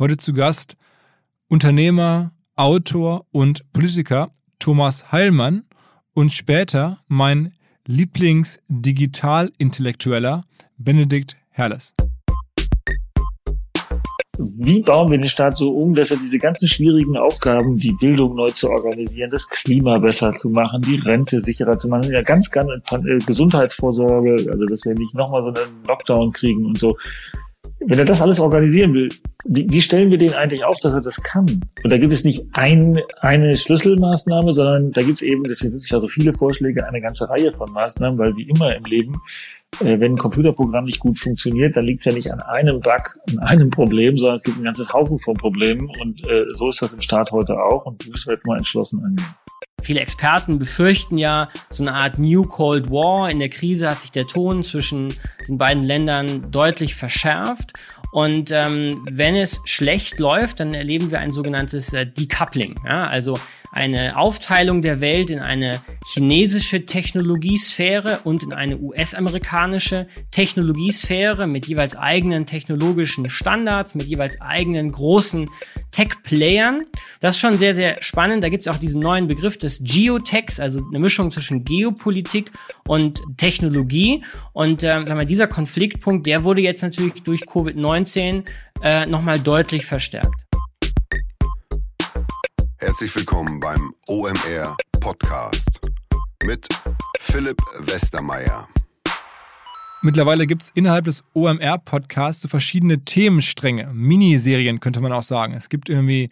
Heute zu Gast Unternehmer, Autor und Politiker Thomas Heilmann und später mein Lieblings-Digital-Intellektueller Benedikt Herles. Wie bauen wir den Staat so um, dass er diese ganzen schwierigen Aufgaben, die Bildung neu zu organisieren, das Klima besser zu machen, die Rente sicherer zu machen, ja ganz, ganz äh, Gesundheitsvorsorge, also dass wir nicht nochmal so einen Lockdown kriegen und so. Wenn er das alles organisieren will, wie, wie stellen wir den eigentlich auf, dass er das kann? Und da gibt es nicht ein, eine Schlüsselmaßnahme, sondern da gibt es eben, deswegen sind es ja so viele Vorschläge, eine ganze Reihe von Maßnahmen, weil wie immer im Leben äh, wenn ein Computerprogramm nicht gut funktioniert, dann liegt es ja nicht an einem Bug, an einem Problem, sondern es gibt ein ganzes Haufen von Problemen und äh, so ist das im Staat heute auch und müssen wir jetzt mal entschlossen angehen. Viele Experten befürchten ja so eine Art New Cold War. In der Krise hat sich der Ton zwischen den beiden Ländern deutlich verschärft. Und ähm, wenn es schlecht läuft, dann erleben wir ein sogenanntes äh, Decoupling. Ja? Also eine Aufteilung der Welt in eine chinesische Technologiesphäre und in eine US-amerikanische Technologiesphäre mit jeweils eigenen technologischen Standards, mit jeweils eigenen großen Tech-Playern. Das ist schon sehr, sehr spannend. Da gibt es auch diesen neuen Begriff des Geotechs, also eine Mischung zwischen Geopolitik und Technologie. Und sagen wir, dieser Konfliktpunkt, der wurde jetzt natürlich durch Covid-19 äh, nochmal deutlich verstärkt. Herzlich willkommen beim OMR Podcast mit Philipp Westermeier. Mittlerweile gibt es innerhalb des OMR-Podcasts so verschiedene Themenstränge, Miniserien könnte man auch sagen. Es gibt irgendwie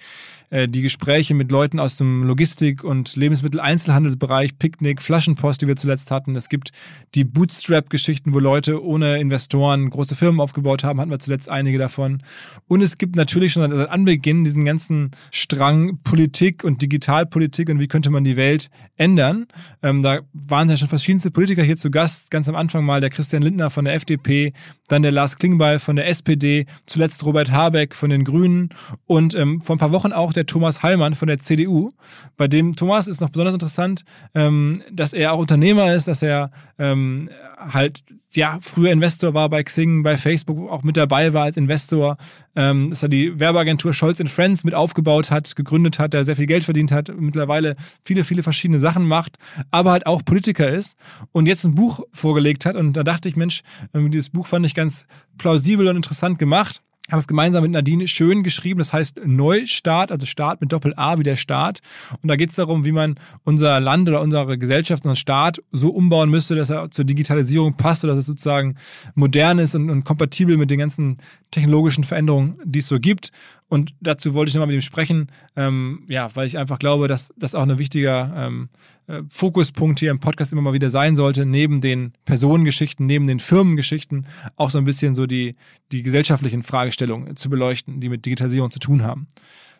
die Gespräche mit Leuten aus dem Logistik- und Lebensmitteleinzelhandelsbereich, Picknick, Flaschenpost, die wir zuletzt hatten. Es gibt die Bootstrap-Geschichten, wo Leute ohne Investoren große Firmen aufgebaut haben, hatten wir zuletzt einige davon. Und es gibt natürlich schon seit Anbeginn diesen ganzen Strang Politik und Digitalpolitik und wie könnte man die Welt ändern. Ähm, da waren ja schon verschiedenste Politiker hier zu Gast. Ganz am Anfang mal der Christian Lindner von der FDP, dann der Lars Klingbeil von der SPD, zuletzt Robert Habeck von den Grünen und ähm, vor ein paar Wochen auch der Thomas Heilmann von der CDU. Bei dem Thomas ist noch besonders interessant, ähm, dass er auch Unternehmer ist, dass er ähm, halt ja früher Investor war bei Xing, bei Facebook auch mit dabei war als Investor, ähm, dass er die Werbeagentur Scholz Friends mit aufgebaut hat, gegründet hat, der sehr viel Geld verdient hat, mittlerweile viele, viele verschiedene Sachen macht, aber halt auch Politiker ist und jetzt ein Buch vorgelegt hat. Und da dachte ich, Mensch, dieses Buch fand ich ganz plausibel und interessant gemacht habe es gemeinsam mit Nadine schön geschrieben. Das heißt Neustart, also Start mit Doppel-A wie der Staat. Und da geht es darum, wie man unser Land oder unsere Gesellschaft, unseren Staat so umbauen müsste, dass er zur Digitalisierung passt oder dass es sozusagen modern ist und, und kompatibel mit den ganzen technologischen Veränderungen, die es so gibt. Und dazu wollte ich nochmal mit ihm sprechen, ähm, ja, weil ich einfach glaube, dass das auch ein wichtiger ähm, äh, Fokuspunkt hier im Podcast immer mal wieder sein sollte, neben den Personengeschichten, neben den Firmengeschichten, auch so ein bisschen so die, die gesellschaftlichen Fragestellungen zu beleuchten, die mit Digitalisierung zu tun haben.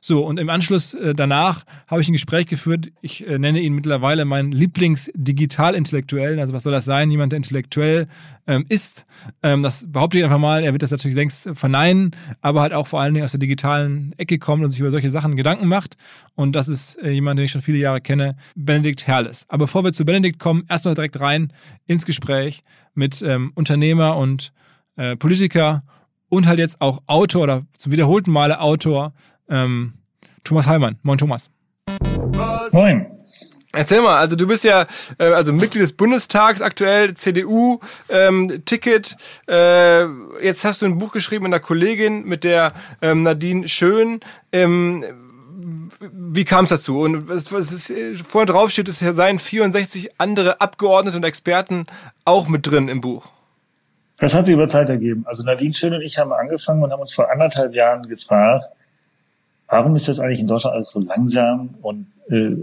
So, und im Anschluss äh, danach habe ich ein Gespräch geführt. Ich äh, nenne ihn mittlerweile meinen Lieblings-Digital-Intellektuellen. Also was soll das sein? Jemand, der intellektuell ähm, ist. Ähm, das behaupte ich einfach mal. Er wird das natürlich längst verneinen, aber halt auch vor allen Dingen aus der digitalen Ecke kommt und sich über solche Sachen Gedanken macht. Und das ist äh, jemand, den ich schon viele Jahre kenne, Benedikt Herles. Aber bevor wir zu Benedikt kommen, erstmal direkt rein ins Gespräch mit ähm, Unternehmer und äh, Politiker und halt jetzt auch Autor oder zum wiederholten Male Autor ähm, Thomas Heilmann. Moin, Thomas. Moin. Erzähl mal, also du bist ja äh, also Mitglied des Bundestags aktuell, CDU, ähm, Ticket. Äh, jetzt hast du ein Buch geschrieben mit einer Kollegin, mit der ähm, Nadine Schön. Ähm, wie kam es dazu? Und was, was ist, vorne drauf steht, es seien 64 andere Abgeordnete und Experten auch mit drin im Buch. Das hat sich über Zeit ergeben. Also Nadine Schön und ich haben angefangen und haben uns vor anderthalb Jahren gefragt, warum ist das eigentlich in Deutschland alles so langsam und äh,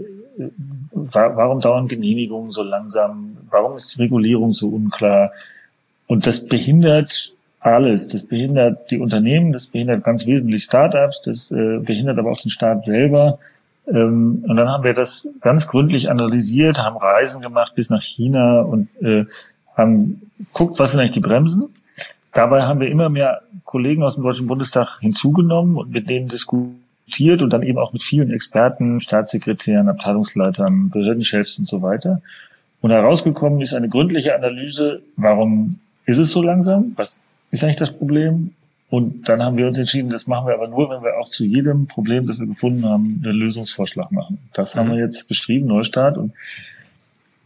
warum dauern Genehmigungen so langsam? Warum ist die Regulierung so unklar? Und das behindert alles. Das behindert die Unternehmen, das behindert ganz wesentlich Startups, das äh, behindert aber auch den Staat selber. Ähm, und dann haben wir das ganz gründlich analysiert, haben Reisen gemacht bis nach China und äh, haben guckt, was sind eigentlich die Bremsen. Dabei haben wir immer mehr Kollegen aus dem Deutschen Bundestag hinzugenommen und mit denen diskutiert diskutiert und dann eben auch mit vielen Experten, Staatssekretären, Abteilungsleitern, Behördenchefs und so weiter. Und herausgekommen ist eine gründliche Analyse, warum ist es so langsam? Was ist eigentlich das Problem? und dann haben wir uns entschieden, das machen wir aber nur, wenn wir auch zu jedem Problem, das wir gefunden haben, einen Lösungsvorschlag machen. Das mhm. haben wir jetzt geschrieben, Neustart. Und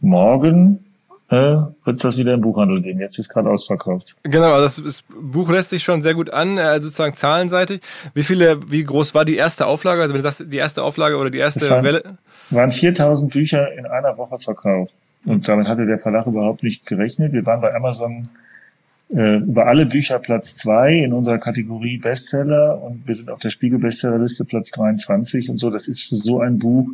morgen äh, wird es das wieder im Buchhandel geben. Jetzt ist gerade ausverkauft. Genau, also das, das, Buch lässt sich schon sehr gut an, also sozusagen zahlenseitig. Wie viele, wie groß war die erste Auflage? Also wenn du sagst, die erste Auflage oder die erste waren, Welle? waren 4000 Bücher in einer Woche verkauft. Und damit hatte der Verlag überhaupt nicht gerechnet. Wir waren bei Amazon äh, über alle Bücher Platz zwei in unserer Kategorie Bestseller und wir sind auf der Spiegel Bestsellerliste Platz 23 und so. Das ist für so ein Buch,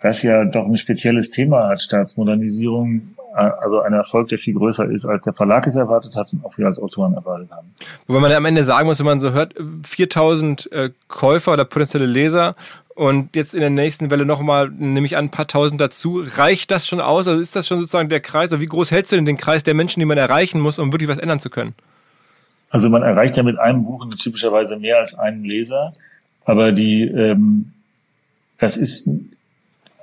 das ja doch ein spezielles Thema hat, Staatsmodernisierung, äh, also ein Erfolg, der viel größer ist, als der Verlag es erwartet hat und auch wir als Autoren erwartet haben. Wobei man ja am Ende sagen muss, wenn man so hört, 4000 äh, Käufer oder potenzielle Leser und jetzt in der nächsten Welle nochmal, nehme ich an, ein paar tausend dazu. Reicht das schon aus? Also ist das schon sozusagen der Kreis? Oder wie groß hältst du denn den Kreis der Menschen, die man erreichen muss, um wirklich was ändern zu können? Also man erreicht ja mit einem Buch typischerweise mehr als einen Leser. Aber die, ähm, das ist,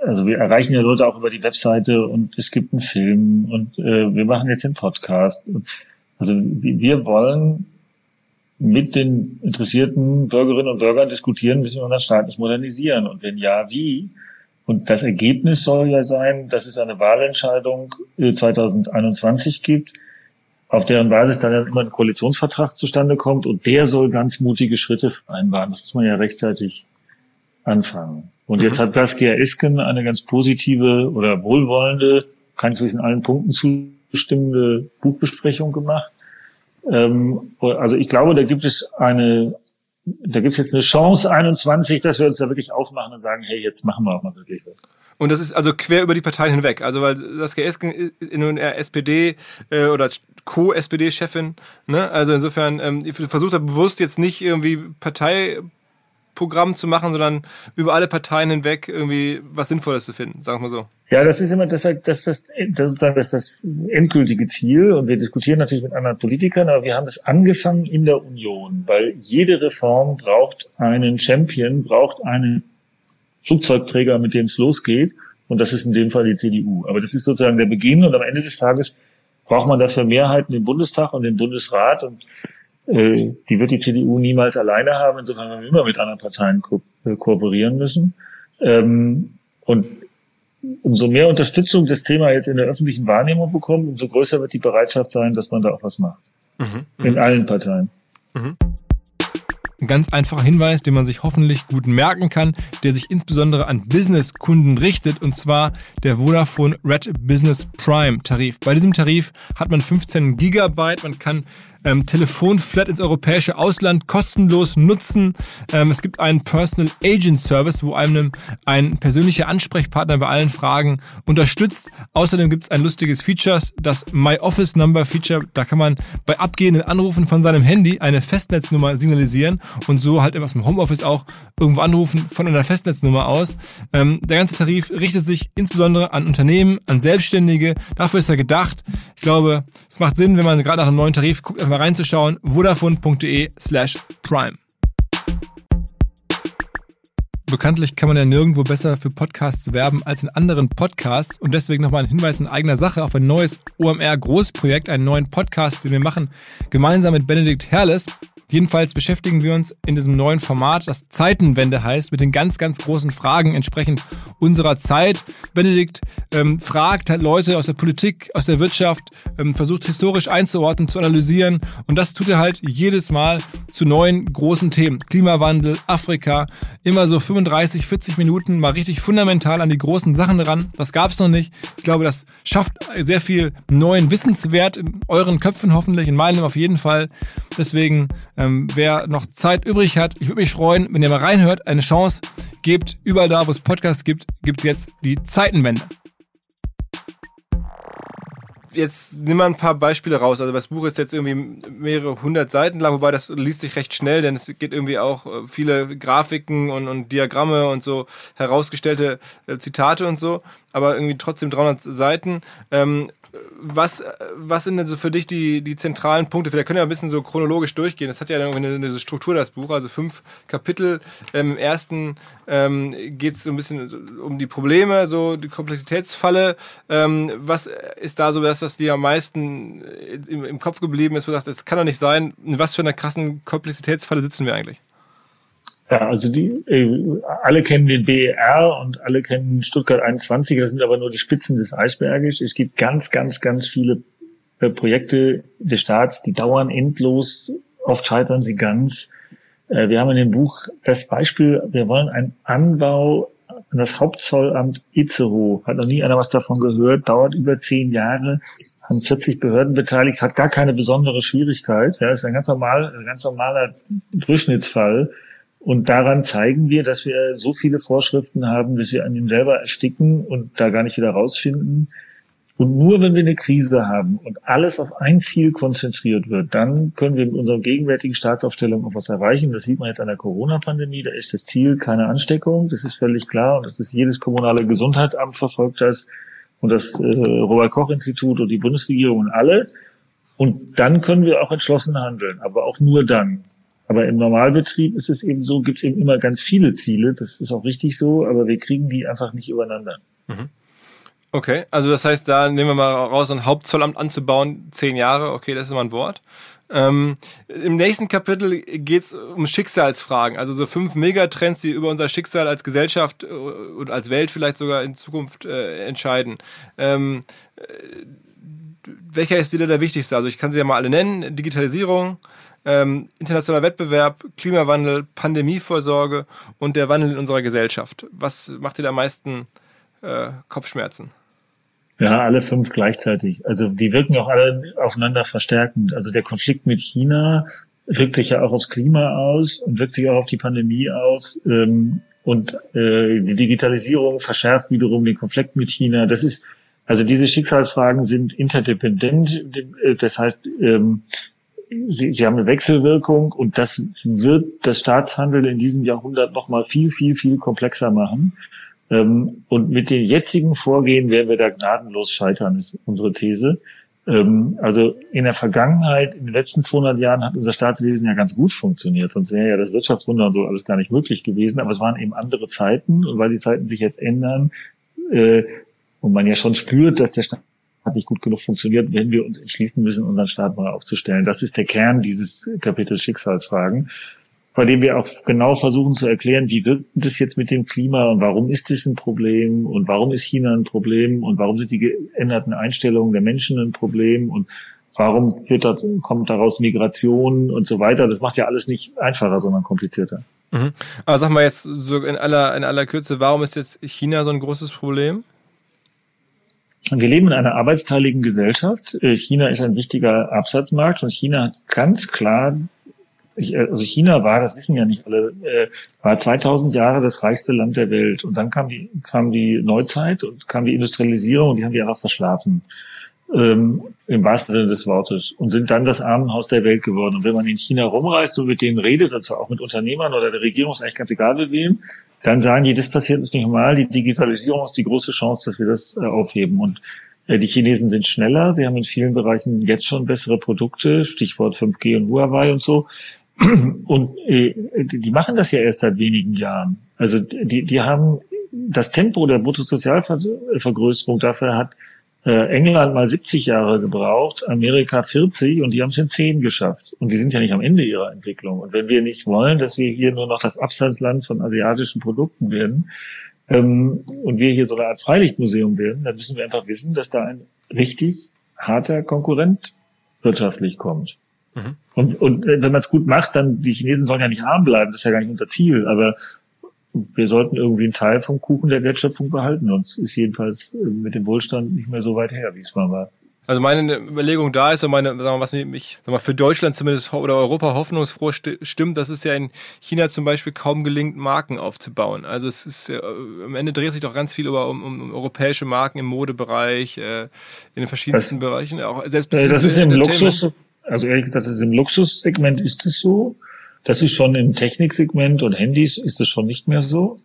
also wir erreichen ja Leute auch über die Webseite und es gibt einen Film und äh, wir machen jetzt den Podcast. Also wir wollen mit den interessierten Bürgerinnen und Bürgern diskutieren, müssen wir unseren Staat nicht modernisieren. Und wenn ja, wie? Und das Ergebnis soll ja sein, dass es eine Wahlentscheidung 2021 äh, gibt, auf deren Basis dann immer ein Koalitionsvertrag zustande kommt und der soll ganz mutige Schritte vereinbaren. Das muss man ja rechtzeitig anfangen. Und jetzt mhm. hat Gaskia Esken eine ganz positive oder wohlwollende, kann ich in allen Punkten zustimmende Buchbesprechung gemacht. Ähm, also ich glaube, da gibt es eine, da gibt es jetzt eine Chance 21, dass wir uns da wirklich aufmachen und sagen, hey, jetzt machen wir auch mal wirklich was. Und das ist also quer über die Parteien hinweg. Also weil Saskia Esken ist nun eher SPD äh, oder Co-SPD-Chefin. Ne? Also insofern ähm, versucht er bewusst jetzt nicht irgendwie Parteiprogramm zu machen, sondern über alle Parteien hinweg irgendwie was Sinnvolles zu finden, sagen wir so. Ja, das ist immer das, das, das, das, sozusagen das, das endgültige Ziel. Und wir diskutieren natürlich mit anderen Politikern, aber wir haben es angefangen in der Union, weil jede Reform braucht einen Champion, braucht einen Flugzeugträger, mit dem es losgeht. Und das ist in dem Fall die CDU. Aber das ist sozusagen der Beginn. Und am Ende des Tages braucht man dafür Mehrheiten im Bundestag und im Bundesrat. Und äh, die wird die CDU niemals alleine haben. Insofern werden wir immer mit anderen Parteien ko äh, kooperieren müssen. Ähm, und umso mehr Unterstützung das Thema jetzt in der öffentlichen Wahrnehmung bekommt, umso größer wird die Bereitschaft sein, dass man da auch was macht. Mhm, in mhm. allen Parteien. Mhm. Ein ganz einfacher Hinweis, den man sich hoffentlich gut merken kann, der sich insbesondere an Business-Kunden richtet, und zwar der Vodafone Red Business Prime Tarif. Bei diesem Tarif hat man 15 Gigabyte, man kann ähm, Telefonflat ins europäische Ausland kostenlos nutzen. Ähm, es gibt einen Personal Agent Service, wo einem ein persönlicher Ansprechpartner bei allen Fragen unterstützt. Außerdem gibt es ein lustiges Feature, das My Office Number Feature. Da kann man bei abgehenden Anrufen von seinem Handy eine Festnetznummer signalisieren und so halt aus dem Homeoffice auch irgendwo anrufen von einer Festnetznummer aus. Ähm, der ganze Tarif richtet sich insbesondere an Unternehmen, an Selbstständige. Dafür ist er gedacht. Ich glaube, es macht Sinn, wenn man gerade nach einem neuen Tarif guckt, einfach mal reinzuschauen. vodafone.de slash prime. Bekanntlich kann man ja nirgendwo besser für Podcasts werben als in anderen Podcasts und deswegen nochmal ein Hinweis in eigener Sache auf ein neues OMR-Großprojekt, einen neuen Podcast, den wir machen, gemeinsam mit Benedikt Herles. Jedenfalls beschäftigen wir uns in diesem neuen Format, das Zeitenwende heißt, mit den ganz, ganz großen Fragen entsprechend unserer Zeit. Benedikt ähm, fragt halt Leute aus der Politik, aus der Wirtschaft, ähm, versucht historisch einzuordnen, zu analysieren und das tut er halt jedes Mal zu neuen großen Themen. Klimawandel, Afrika, immer so 35, 40 Minuten mal richtig fundamental an die großen Sachen ran. Das gab es noch nicht. Ich glaube, das schafft sehr viel neuen Wissenswert in euren Köpfen hoffentlich, in meinem auf jeden Fall. Deswegen ähm, wer noch Zeit übrig hat, ich würde mich freuen, wenn ihr mal reinhört, eine Chance gebt. Überall da, wo es Podcasts gibt, gibt es jetzt die Zeitenwende jetzt nimm mal ein paar Beispiele raus. Also das Buch ist jetzt irgendwie mehrere hundert Seiten lang, wobei das liest sich recht schnell, denn es geht irgendwie auch äh, viele Grafiken und, und Diagramme und so herausgestellte äh, Zitate und so. aber irgendwie trotzdem 300 Seiten. Ähm, was, was sind denn so für dich die, die zentralen Punkte? Wir können ja ein bisschen so chronologisch durchgehen. Das hat ja irgendwie eine, eine Struktur, das Buch, also fünf Kapitel. Im ersten ähm, geht es so ein bisschen um die Probleme, so die Komplexitätsfalle. Ähm, was ist da so das, was dir am meisten im, im Kopf geblieben ist, wo du sagst, das kann doch nicht sein. In was für einer krassen Komplexitätsfalle sitzen wir eigentlich? Ja, also die äh, alle kennen den BER und alle kennen Stuttgart 21, das sind aber nur die Spitzen des Eisberges. Es gibt ganz, ganz, ganz viele äh, Projekte des Staats, die dauern endlos, oft scheitern sie ganz. Äh, wir haben in dem Buch das Beispiel, wir wollen einen Anbau an das Hauptzollamt Itzehoe. Hat noch nie einer was davon gehört, dauert über zehn Jahre, haben 40 Behörden beteiligt, hat gar keine besondere Schwierigkeit. Ja, ist ein ganz normal, ein ganz normaler Durchschnittsfall. Und daran zeigen wir, dass wir so viele Vorschriften haben, dass wir an ihm selber ersticken und da gar nicht wieder rausfinden. Und nur wenn wir eine Krise haben und alles auf ein Ziel konzentriert wird, dann können wir mit unserer gegenwärtigen Staatsaufstellung auch was erreichen. Das sieht man jetzt an der Corona-Pandemie. Da ist das Ziel keine Ansteckung. Das ist völlig klar. Und das ist jedes kommunale Gesundheitsamt verfolgt das und das äh, Robert-Koch-Institut und die Bundesregierung und alle. Und dann können wir auch entschlossen handeln, aber auch nur dann. Aber im Normalbetrieb ist es eben so, gibt es eben immer ganz viele Ziele. Das ist auch richtig so, aber wir kriegen die einfach nicht übereinander. Mhm. Okay, also das heißt, da nehmen wir mal raus, ein Hauptzollamt anzubauen, zehn Jahre, okay, das ist mal ein Wort. Ähm, Im nächsten Kapitel geht es um Schicksalsfragen, also so fünf Megatrends, die über unser Schicksal als Gesellschaft äh, und als Welt vielleicht sogar in Zukunft äh, entscheiden. Ähm, äh, welcher ist dir der wichtigste? Also ich kann sie ja mal alle nennen. Digitalisierung, ähm, internationaler Wettbewerb, Klimawandel, Pandemievorsorge und der Wandel in unserer Gesellschaft. Was macht dir da am meisten äh, Kopfschmerzen? Ja, alle fünf gleichzeitig. Also die wirken auch alle aufeinander verstärkend. Also der Konflikt mit China wirkt sich ja auch aufs Klima aus und wirkt sich auch auf die Pandemie aus. Ähm, und äh, die Digitalisierung verschärft wiederum den Konflikt mit China. Das ist also diese Schicksalsfragen sind interdependent. Äh, das heißt, ähm, sie, sie haben eine Wechselwirkung und das wird das Staatshandel in diesem Jahrhundert noch mal viel, viel, viel komplexer machen. Ähm, und mit den jetzigen Vorgehen werden wir da gnadenlos scheitern, ist unsere These. Ähm, also in der Vergangenheit, in den letzten 200 Jahren hat unser Staatswesen ja ganz gut funktioniert. Sonst wäre ja das Wirtschaftswunder und so alles gar nicht möglich gewesen. Aber es waren eben andere Zeiten. Und weil die Zeiten sich jetzt ändern äh, und man ja schon spürt, dass der Staat hat nicht gut genug funktioniert, wenn wir uns entschließen müssen, unseren Staat neu aufzustellen. Das ist der Kern dieses Kapitels Schicksalsfragen, bei dem wir auch genau versuchen zu erklären, wie wirkt das jetzt mit dem Klima und warum ist das ein Problem und warum ist China ein Problem und warum sind die geänderten Einstellungen der Menschen ein Problem und warum wird da, kommt daraus Migration und so weiter. Das macht ja alles nicht einfacher, sondern komplizierter. Mhm. Aber sag mal jetzt so in aller, in aller Kürze, warum ist jetzt China so ein großes Problem? Wir leben in einer arbeitsteiligen Gesellschaft. Äh, China ist ein wichtiger Absatzmarkt und China hat ganz klar, äh, also China war, das wissen ja nicht alle, äh, war 2000 Jahre das reichste Land der Welt. Und dann kam die, kam die Neuzeit und kam die Industrialisierung und die haben die einfach verschlafen. Ähm, Im wahrsten Sinne des Wortes. Und sind dann das Armenhaus der Welt geworden. Und wenn man in China rumreist und mit denen redet, also auch mit Unternehmern oder der Regierung, ist eigentlich ganz egal mit wem, dann sagen die, das passiert uns nicht normal. Die Digitalisierung ist die große Chance, dass wir das äh, aufheben. Und äh, die Chinesen sind schneller. Sie haben in vielen Bereichen jetzt schon bessere Produkte, Stichwort 5G und Huawei und so. Und äh, die machen das ja erst seit wenigen Jahren. Also die, die haben das Tempo der Bruttosozialvergrößerung dafür hat England mal 70 Jahre gebraucht, Amerika 40 und die haben es in 10 geschafft. Und die sind ja nicht am Ende ihrer Entwicklung. Und wenn wir nicht wollen, dass wir hier nur noch das Absatzland von asiatischen Produkten werden ähm, und wir hier so eine Art Freilichtmuseum werden, dann müssen wir einfach wissen, dass da ein richtig harter Konkurrent wirtschaftlich kommt. Mhm. Und, und äh, wenn man es gut macht, dann die Chinesen sollen ja nicht arm bleiben, das ist ja gar nicht unser Ziel, aber wir sollten irgendwie einen Teil vom Kuchen der Wertschöpfung behalten. Uns ist jedenfalls äh, mit dem Wohlstand nicht mehr so weit her, wie es mal war. Also meine Überlegung da ist, und meine, sagen wir, was mich sagen wir, für Deutschland zumindest oder Europa hoffnungsfroh stimmt, dass es ja in China zum Beispiel kaum gelingt, Marken aufzubauen. Also es ist äh, am Ende dreht sich doch ganz viel über um, um europäische Marken im Modebereich, äh, in den verschiedensten das, Bereichen. Auch selbst äh, das ist im Luxus, also ehrlich gesagt, das ist im Luxussegment ist es so. Das ist schon im Techniksegment und Handys ist es schon nicht mehr so.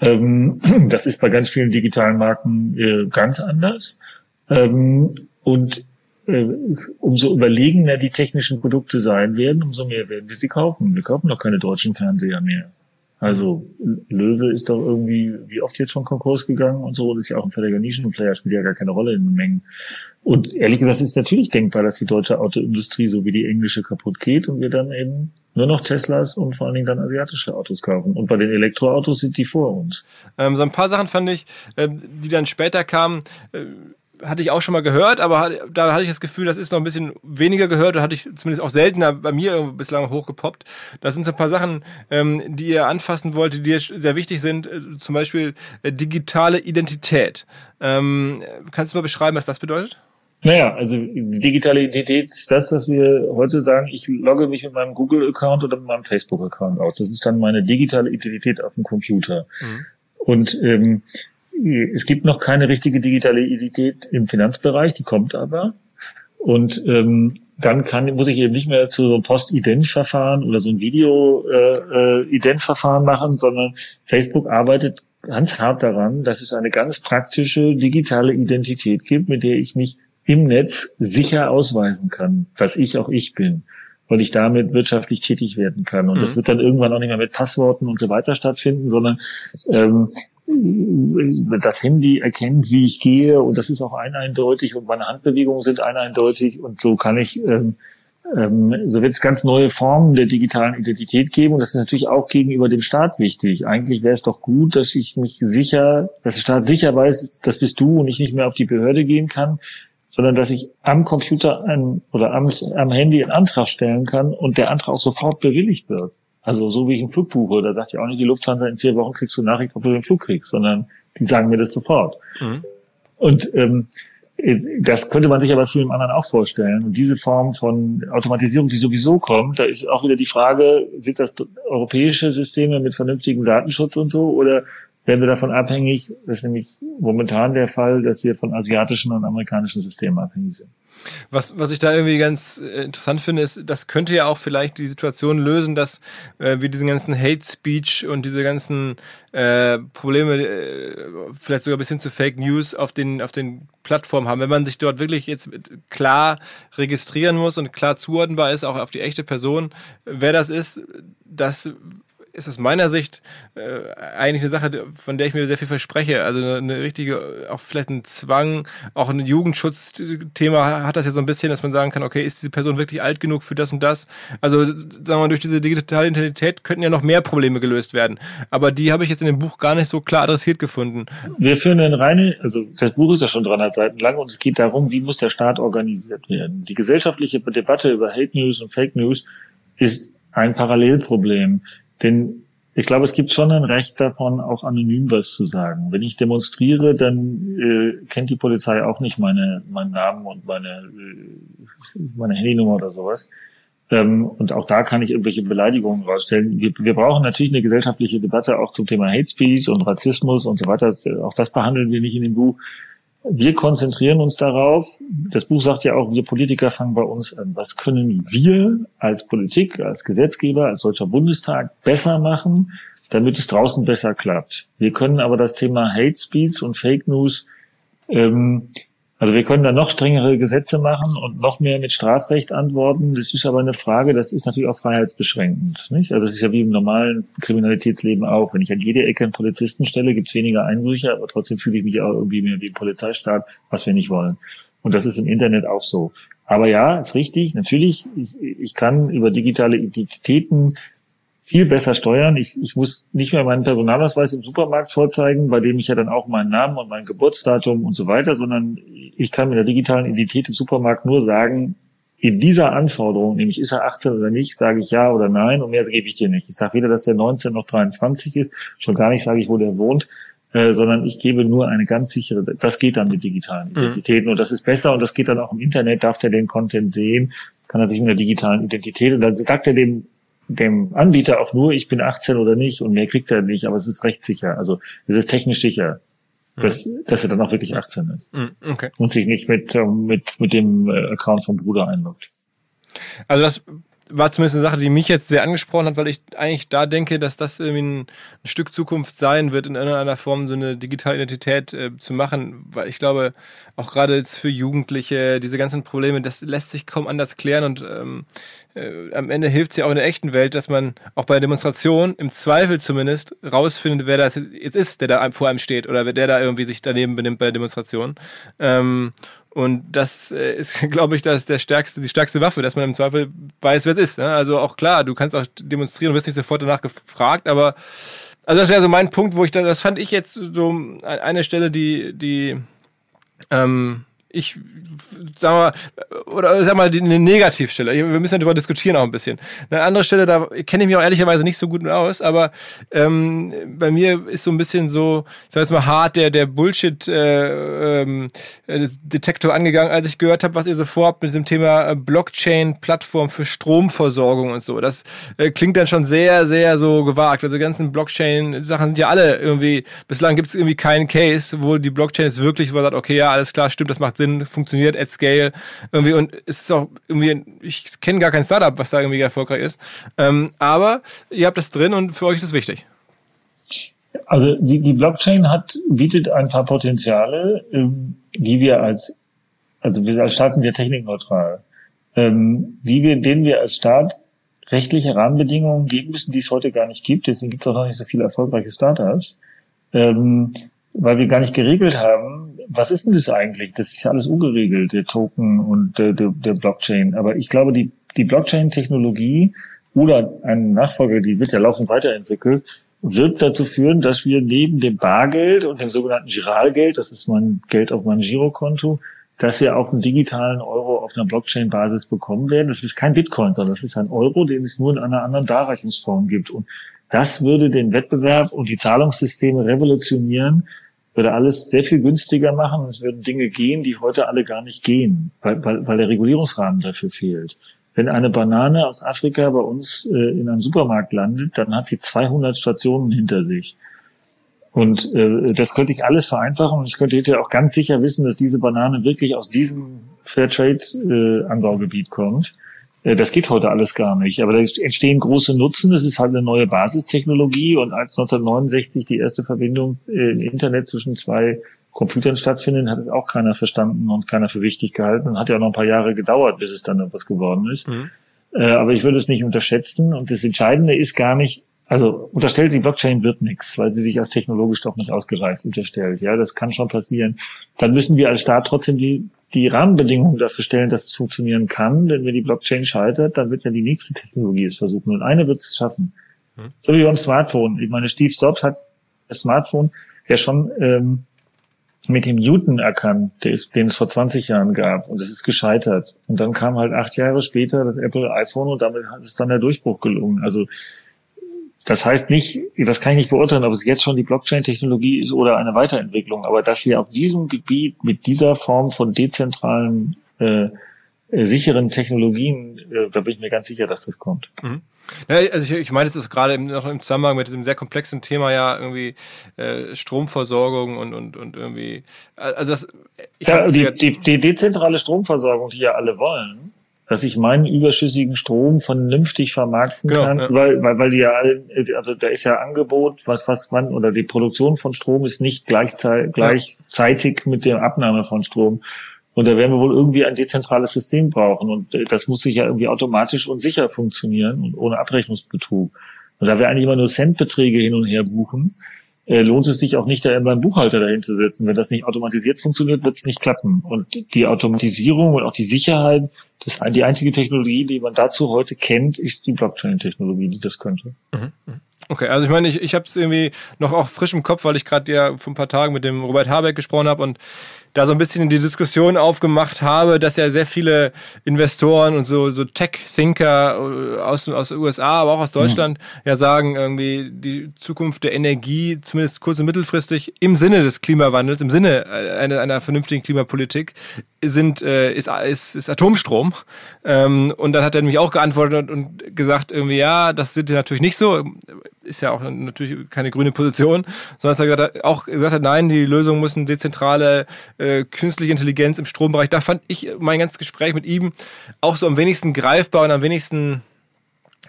Ähm, das ist bei ganz vielen digitalen Marken äh, ganz anders. Ähm, und äh, umso überlegener die technischen Produkte sein werden, umso mehr werden wir sie kaufen. Wir kaufen doch keine deutschen Fernseher mehr. Also Löwe ist doch irgendwie, wie oft jetzt schon Konkurs gegangen und so, das ist ja auch ein völliger Nischenplayer, spielt ja gar keine Rolle in den Mengen. Und ehrlich gesagt ist natürlich denkbar, dass die deutsche Autoindustrie so wie die englische kaputt geht und wir dann eben nur noch Teslas und vor allen Dingen dann asiatische Autos kaufen. Und bei den Elektroautos sind die vor uns. Ähm, so ein paar Sachen fand ich, äh, die dann später kamen, äh, hatte ich auch schon mal gehört, aber da hatte ich das Gefühl, das ist noch ein bisschen weniger gehört, da hatte ich zumindest auch seltener bei mir bislang hochgepoppt. Das sind so ein paar Sachen, ähm, die ihr anfassen wollt, die sehr wichtig sind, äh, zum Beispiel äh, digitale Identität. Ähm, kannst du mal beschreiben, was das bedeutet? Naja, also digitale Identität ist das, was wir heute sagen, ich logge mich mit meinem Google-Account oder mit meinem Facebook-Account aus. Das ist dann meine digitale Identität auf dem Computer. Mhm. Und ähm, es gibt noch keine richtige digitale Identität im Finanzbereich, die kommt aber. Und ähm, dann kann, muss ich eben nicht mehr zu so einem Post-Ident-Verfahren oder so ein Video-Ident-Verfahren äh, machen, sondern Facebook arbeitet ganz hart daran, dass es eine ganz praktische digitale Identität gibt, mit der ich mich im Netz sicher ausweisen kann, dass ich auch ich bin weil ich damit wirtschaftlich tätig werden kann. Und mhm. das wird dann irgendwann auch nicht mehr mit Passworten und so weiter stattfinden, sondern ähm, das Handy erkennt, wie ich gehe und das ist auch eindeutig und meine Handbewegungen sind eindeutig und so kann ich, ähm, ähm, so wird es ganz neue Formen der digitalen Identität geben und das ist natürlich auch gegenüber dem Staat wichtig. Eigentlich wäre es doch gut, dass ich mich sicher, dass der Staat sicher weiß, das bist du und ich nicht mehr auf die Behörde gehen kann, sondern dass ich am Computer ein, oder am, am Handy einen Antrag stellen kann und der Antrag auch sofort bewilligt wird. Also so wie ich einen Flug buche, da sagt ja auch nicht die Lufthansa, in vier Wochen kriegst du Nachricht, ob du den Flug kriegst, sondern die sagen mir das sofort. Mhm. Und ähm, das könnte man sich aber vielen anderen auch vorstellen. Und diese Form von Automatisierung, die sowieso kommt, da ist auch wieder die Frage, sind das europäische Systeme mit vernünftigem Datenschutz und so oder werden wir davon abhängig, das ist nämlich momentan der Fall, dass wir von asiatischen und amerikanischen Systemen abhängig sind. Was, was ich da irgendwie ganz äh, interessant finde, ist, das könnte ja auch vielleicht die Situation lösen, dass äh, wir diesen ganzen Hate Speech und diese ganzen äh, Probleme, äh, vielleicht sogar bis hin zu Fake News auf den, auf den Plattformen haben. Wenn man sich dort wirklich jetzt klar registrieren muss und klar zuordnenbar ist, auch auf die echte Person, wer das ist, das ist aus meiner Sicht äh, eigentlich eine Sache, von der ich mir sehr viel verspreche. Also eine, eine richtige, auch vielleicht ein Zwang, auch ein Jugendschutzthema hat das ja so ein bisschen, dass man sagen kann, okay, ist diese Person wirklich alt genug für das und das? Also sagen wir mal, durch diese digitale Identität könnten ja noch mehr Probleme gelöst werden. Aber die habe ich jetzt in dem Buch gar nicht so klar adressiert gefunden. Wir führen eine reine, also das Buch ist ja schon 300 Seiten lang und es geht darum, wie muss der Staat organisiert werden. Die gesellschaftliche Debatte über Hate News und Fake News ist ein Parallelproblem. Denn ich glaube, es gibt schon ein Recht davon, auch anonym was zu sagen. Wenn ich demonstriere, dann äh, kennt die Polizei auch nicht meine, meinen Namen und meine, äh, meine Handynummer oder sowas. Ähm, und auch da kann ich irgendwelche Beleidigungen rausstellen. Wir, wir brauchen natürlich eine gesellschaftliche Debatte auch zum Thema Hate Speech und Rassismus und so weiter. Auch das behandeln wir nicht in dem Buch. Wir konzentrieren uns darauf. Das Buch sagt ja auch, wir Politiker fangen bei uns an. Was können wir als Politik, als Gesetzgeber, als Deutscher Bundestag besser machen, damit es draußen besser klappt? Wir können aber das Thema Hate Speech und Fake News ähm, also wir können da noch strengere Gesetze machen und noch mehr mit Strafrecht antworten. Das ist aber eine Frage, das ist natürlich auch freiheitsbeschränkend. Nicht? Also es ist ja wie im normalen Kriminalitätsleben auch. Wenn ich an jede Ecke einen Polizisten stelle, gibt es weniger Einbrüche, aber trotzdem fühle ich mich auch irgendwie mehr wie ein Polizeistaat, was wir nicht wollen. Und das ist im Internet auch so. Aber ja, ist richtig. Natürlich, ich, ich kann über digitale Identitäten viel besser steuern. Ich, ich muss nicht mehr meinen Personalausweis im Supermarkt vorzeigen, bei dem ich ja dann auch meinen Namen und mein Geburtsdatum und so weiter, sondern ich kann mit der digitalen Identität im Supermarkt nur sagen, in dieser Anforderung, nämlich ist er 18 oder nicht, sage ich ja oder nein und mehr gebe ich dir nicht. Ich sage weder, dass er 19 noch 23 ist, schon gar nicht sage ich, wo der wohnt, äh, sondern ich gebe nur eine ganz sichere, das geht dann mit digitalen mhm. Identitäten mhm. und das ist besser und das geht dann auch im Internet, darf der den Content sehen, kann er sich mit der digitalen Identität und dann sagt er dem dem Anbieter auch nur, ich bin 18 oder nicht und mehr kriegt er nicht, aber es ist recht sicher. Also es ist technisch sicher, dass, mhm. dass er dann auch wirklich 18 ist. Mhm, okay. Und sich nicht mit, ähm, mit, mit dem äh, Account vom Bruder einloggt. Also das war zumindest eine Sache, die mich jetzt sehr angesprochen hat, weil ich eigentlich da denke, dass das irgendwie ein, ein Stück Zukunft sein wird, in irgendeiner Form so eine digitale Identität äh, zu machen, weil ich glaube, auch gerade jetzt für Jugendliche, diese ganzen Probleme, das lässt sich kaum anders klären und ähm, äh, am Ende hilft es ja auch in der echten Welt, dass man auch bei der Demonstration im Zweifel zumindest rausfindet, wer das jetzt ist, der da vor einem steht oder wer der da irgendwie sich daneben benimmt bei der Demonstration. Ähm, und das äh, ist, glaube ich, das der stärkste, die stärkste Waffe, dass man im Zweifel weiß, wer es ist. Ne? Also auch klar, du kannst auch demonstrieren, du wirst nicht sofort danach gefragt, aber also das wäre so mein Punkt, wo ich da, das fand ich jetzt so eine Stelle, die, die ähm, ich sag mal, oder sag mal, eine Negativstelle. Wir müssen darüber diskutieren auch ein bisschen. Eine andere Stelle, da kenne ich mich auch ehrlicherweise nicht so gut aus, aber ähm, bei mir ist so ein bisschen so, ich sag jetzt mal hart, der, der Bullshit-Detektor äh, ähm, angegangen, als ich gehört habe, was ihr so vorhabt mit diesem Thema äh, Blockchain-Plattform für Stromversorgung und so. Das äh, klingt dann schon sehr, sehr so gewagt. Also die ganzen Blockchain-Sachen sind ja alle irgendwie, bislang gibt es irgendwie keinen Case, wo die Blockchain jetzt wirklich wo sagt, okay, ja, alles klar, stimmt, das macht Sinn, funktioniert at scale irgendwie und es ist auch irgendwie, ich kenne gar kein Startup, was da irgendwie erfolgreich ist. Ähm, aber ihr habt das drin und für euch ist es wichtig. Also die, die Blockchain hat, bietet ein paar Potenziale, ähm, die wir als, also wir als Staat sind ja technikneutral, ähm, die wir, denen wir als Staat rechtliche Rahmenbedingungen geben müssen, die es heute gar nicht gibt. Deswegen gibt es auch noch nicht so viele erfolgreiche Startups, ähm, weil wir gar nicht geregelt haben, was ist denn das eigentlich? Das ist alles ungeregelt, der Token und der, der, der Blockchain. Aber ich glaube, die, die Blockchain-Technologie oder ein Nachfolger, die wird ja laufend weiterentwickelt, wird dazu führen, dass wir neben dem Bargeld und dem sogenannten Giralgeld, das ist mein Geld auf meinem Girokonto, dass wir auch einen digitalen Euro auf einer Blockchain-Basis bekommen werden. Das ist kein Bitcoin, sondern das ist ein Euro, den es nur in einer anderen Darreichungsform gibt. Und das würde den Wettbewerb und die Zahlungssysteme revolutionieren, würde alles sehr viel günstiger machen es würden Dinge gehen, die heute alle gar nicht gehen, weil, weil, weil der Regulierungsrahmen dafür fehlt. Wenn eine Banane aus Afrika bei uns äh, in einem Supermarkt landet, dann hat sie 200 Stationen hinter sich. Und äh, das könnte ich alles vereinfachen und ich könnte hier auch ganz sicher wissen, dass diese Banane wirklich aus diesem Fairtrade-Anbaugebiet äh, kommt. Äh, das geht heute alles gar nicht. Aber da entstehen große Nutzen. Das ist halt eine neue Basistechnologie. Und als 1969 die erste Verbindung äh, im Internet zwischen zwei Computern stattfindet, hat es auch keiner verstanden und keiner für wichtig gehalten. Und hat ja noch ein paar Jahre gedauert, bis es dann etwas geworden ist. Mhm. Äh, aber ich würde es nicht unterschätzen. Und das Entscheidende ist gar nicht, also unterstellt sie, Blockchain wird nichts, weil sie sich als technologisch doch nicht ausgereift unterstellt. Ja, das kann schon passieren. Dann müssen wir als Staat trotzdem die die Rahmenbedingungen dafür stellen, dass es funktionieren kann. Denn wenn die Blockchain scheitert, dann wird ja die nächste Technologie es versuchen. Und eine wird es schaffen. Hm. So wie beim Smartphone. Ich meine, Steve Jobs hat das Smartphone ja schon ähm, mit dem Newton erkannt, der ist, den es vor 20 Jahren gab. Und es ist gescheitert. Und dann kam halt acht Jahre später das Apple iPhone und damit ist dann der Durchbruch gelungen. Also das heißt nicht, das kann ich nicht beurteilen, ob es jetzt schon die Blockchain-Technologie ist oder eine Weiterentwicklung, aber dass wir auf diesem Gebiet mit dieser Form von dezentralen, äh, äh, sicheren Technologien, äh, da bin ich mir ganz sicher, dass das kommt. Mhm. Ja, also ich, ich meine, es ist gerade noch im Zusammenhang mit diesem sehr komplexen Thema ja irgendwie äh, Stromversorgung und, und, und irgendwie, also das... Ich ja, die, die, die dezentrale Stromversorgung, die ja alle wollen, dass ich meinen überschüssigen Strom vernünftig vermarkten genau, kann, ja. weil, weil, weil die ja, also da ist ja Angebot, was, was man, oder die Produktion von Strom ist nicht gleichzeitig, gleichzeitig mit der Abnahme von Strom. Und da werden wir wohl irgendwie ein dezentrales System brauchen. Und das muss sich ja irgendwie automatisch und sicher funktionieren und ohne Abrechnungsbetrug. Und da wir eigentlich immer nur Centbeträge hin und her buchen, äh, lohnt es sich auch nicht, da immer einen Buchhalter dahin zu setzen. Wenn das nicht automatisiert funktioniert, wird es nicht klappen. Und die Automatisierung und auch die Sicherheit, das, die einzige Technologie, die man dazu heute kennt, ist die Blockchain-Technologie, die das könnte. Mhm. mhm. Okay, also ich meine, ich, ich habe es irgendwie noch auch frisch im Kopf, weil ich gerade ja vor ein paar Tagen mit dem Robert Habeck gesprochen habe und da so ein bisschen die Diskussion aufgemacht habe, dass ja sehr viele Investoren und so, so Tech-Thinker aus, aus den USA, aber auch aus Deutschland ja. ja sagen, irgendwie die Zukunft der Energie, zumindest kurz- und mittelfristig, im Sinne des Klimawandels, im Sinne einer, einer vernünftigen Klimapolitik, sind, äh, ist, ist, ist Atomstrom. Ähm, und dann hat er nämlich auch geantwortet und gesagt, irgendwie, ja, das sind natürlich nicht so. Ist ja auch natürlich keine grüne Position, sondern dass er gesagt hat, auch gesagt hat, nein, die Lösung muss eine dezentrale äh, künstliche Intelligenz im Strombereich. Da fand ich mein ganzes Gespräch mit ihm auch so am wenigsten greifbar und am wenigsten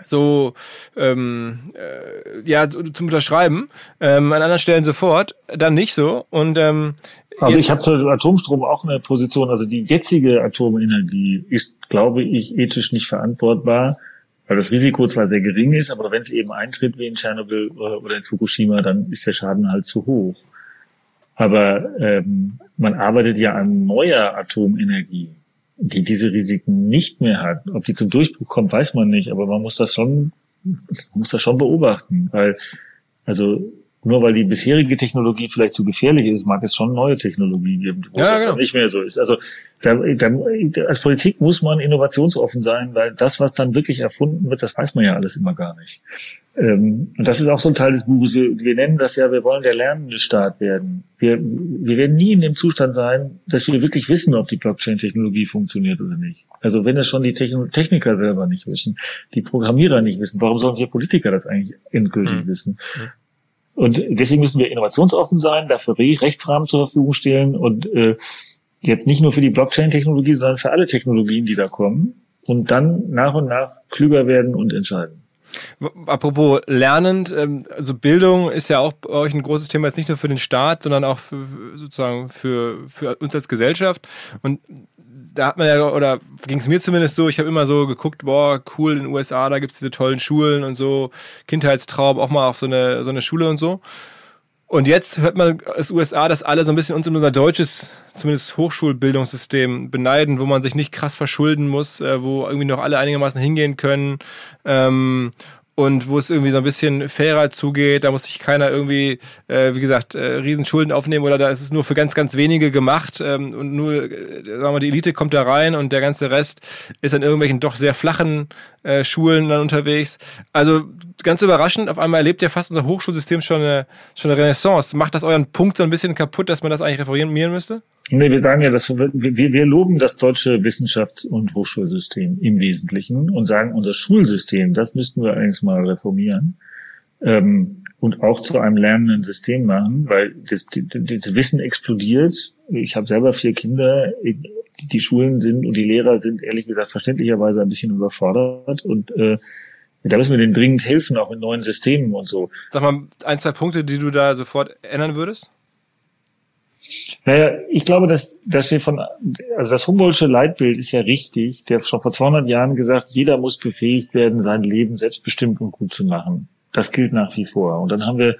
so ähm, äh, ja zum Unterschreiben. Ähm, an anderen Stellen sofort, dann nicht so. Und ähm, also ich habe zu Atomstrom auch eine Position. Also die jetzige Atomenergie ist, glaube ich, ethisch nicht verantwortbar, weil das Risiko zwar sehr gering ist, aber wenn es eben eintritt wie in Tschernobyl oder in Fukushima, dann ist der Schaden halt zu hoch. Aber ähm, man arbeitet ja an neuer Atomenergie die diese Risiken nicht mehr hat. Ob die zum Durchbruch kommt, weiß man nicht, aber man muss das schon, muss das schon beobachten, weil, also, nur weil die bisherige Technologie vielleicht zu gefährlich ist, mag es schon neue Technologie geben, wo ja, das genau. nicht mehr so ist. Also da, da, als Politik muss man innovationsoffen sein, weil das, was dann wirklich erfunden wird, das weiß man ja alles immer gar nicht. Ähm, und das ist auch so ein Teil des Buches. Wir, wir nennen das ja, wir wollen der lernende Staat werden. Wir, wir werden nie in dem Zustand sein, dass wir wirklich wissen, ob die Blockchain-Technologie funktioniert oder nicht. Also wenn es schon die Techn Techniker selber nicht wissen, die Programmierer nicht wissen, warum sollen wir Politiker das eigentlich endgültig mhm. wissen? Und deswegen müssen wir innovationsoffen sein, dafür Rechtsrahmen zur Verfügung stellen und äh, jetzt nicht nur für die Blockchain-Technologie, sondern für alle Technologien, die da kommen und dann nach und nach klüger werden und entscheiden. Apropos lernend, ähm, also Bildung ist ja auch bei euch ein großes Thema, jetzt nicht nur für den Staat, sondern auch für, sozusagen für, für uns als Gesellschaft. Und da hat man ja, oder ging es mir zumindest so, ich habe immer so geguckt, boah, cool, in den USA, da gibt es diese tollen Schulen und so, Kindheitstraum, auch mal auf so eine, so eine Schule und so. Und jetzt hört man aus USA, dass alle so ein bisschen uns in unser deutsches, zumindest Hochschulbildungssystem beneiden, wo man sich nicht krass verschulden muss, äh, wo irgendwie noch alle einigermaßen hingehen können. Ähm, und wo es irgendwie so ein bisschen fairer zugeht. Da muss sich keiner irgendwie, äh, wie gesagt, äh, Riesenschulden aufnehmen oder da ist es nur für ganz, ganz wenige gemacht ähm, und nur, äh, sagen wir mal, die Elite kommt da rein und der ganze Rest ist an irgendwelchen doch sehr flachen äh, Schulen dann unterwegs. Also ganz überraschend, auf einmal erlebt ja fast unser Hochschulsystem schon eine, schon eine Renaissance. Macht das euren Punkt so ein bisschen kaputt, dass man das eigentlich reformieren müsste? Nee, wir sagen ja, dass wir, wir, wir loben das deutsche Wissenschafts- und Hochschulsystem im Wesentlichen und sagen, unser Schulsystem, das müssten wir allerdings mal reformieren ähm, und auch zu einem lernenden System machen, weil das, das Wissen explodiert. Ich habe selber vier Kinder. Die Schulen sind und die Lehrer sind ehrlich gesagt verständlicherweise ein bisschen überfordert und äh, da müssen wir denen dringend helfen, auch mit neuen Systemen und so. Sag mal, ein, zwei Punkte, die du da sofort ändern würdest? Naja, ich glaube, dass, dass wir von, also das Humboldtsche Leitbild ist ja richtig. Der hat schon vor 200 Jahren gesagt, jeder muss befähigt werden, sein Leben selbstbestimmt und gut zu machen. Das gilt nach wie vor. Und dann haben wir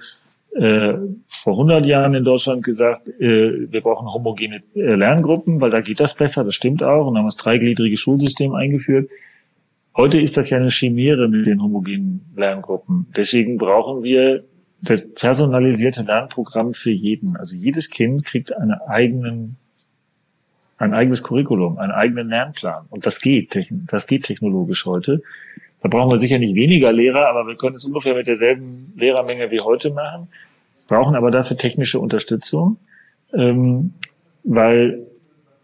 äh, vor 100 Jahren in Deutschland gesagt, äh, wir brauchen homogene äh, Lerngruppen, weil da geht das besser. Das stimmt auch. Und haben wir das dreigliedrige Schulsystem eingeführt. Heute ist das ja eine Chimäre mit den homogenen Lerngruppen. Deswegen brauchen wir das personalisierte Lernprogramm für jeden. Also jedes Kind kriegt einen eigenen, ein eigenes Curriculum, einen eigenen Lernplan. Und das geht, das geht technologisch heute. Da brauchen wir sicher nicht weniger Lehrer, aber wir können es ungefähr mit derselben Lehrermenge wie heute machen, brauchen aber dafür technische Unterstützung, ähm, weil,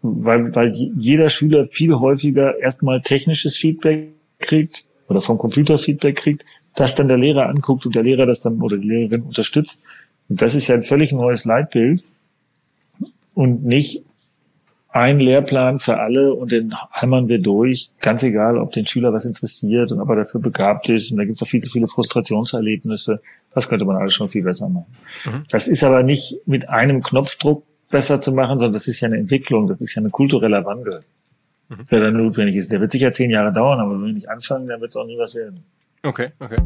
weil, weil jeder Schüler viel häufiger erstmal technisches Feedback kriegt oder vom Computer Feedback kriegt, das dann der Lehrer anguckt und der Lehrer das dann oder die Lehrerin unterstützt. Und das ist ja ein völlig neues Leitbild und nicht ein Lehrplan für alle und den hämmern wir durch, ganz egal, ob den Schüler was interessiert und ob er dafür begabt ist. Und da gibt es auch viel zu viele Frustrationserlebnisse. Das könnte man alles schon viel besser machen. Mhm. Das ist aber nicht mit einem Knopfdruck besser zu machen, sondern das ist ja eine Entwicklung, das ist ja ein kultureller Wandel, mhm. der dann notwendig ist. Der wird sicher zehn Jahre dauern, aber wenn wir nicht anfangen, dann wird es auch nie was werden. Okay, okay.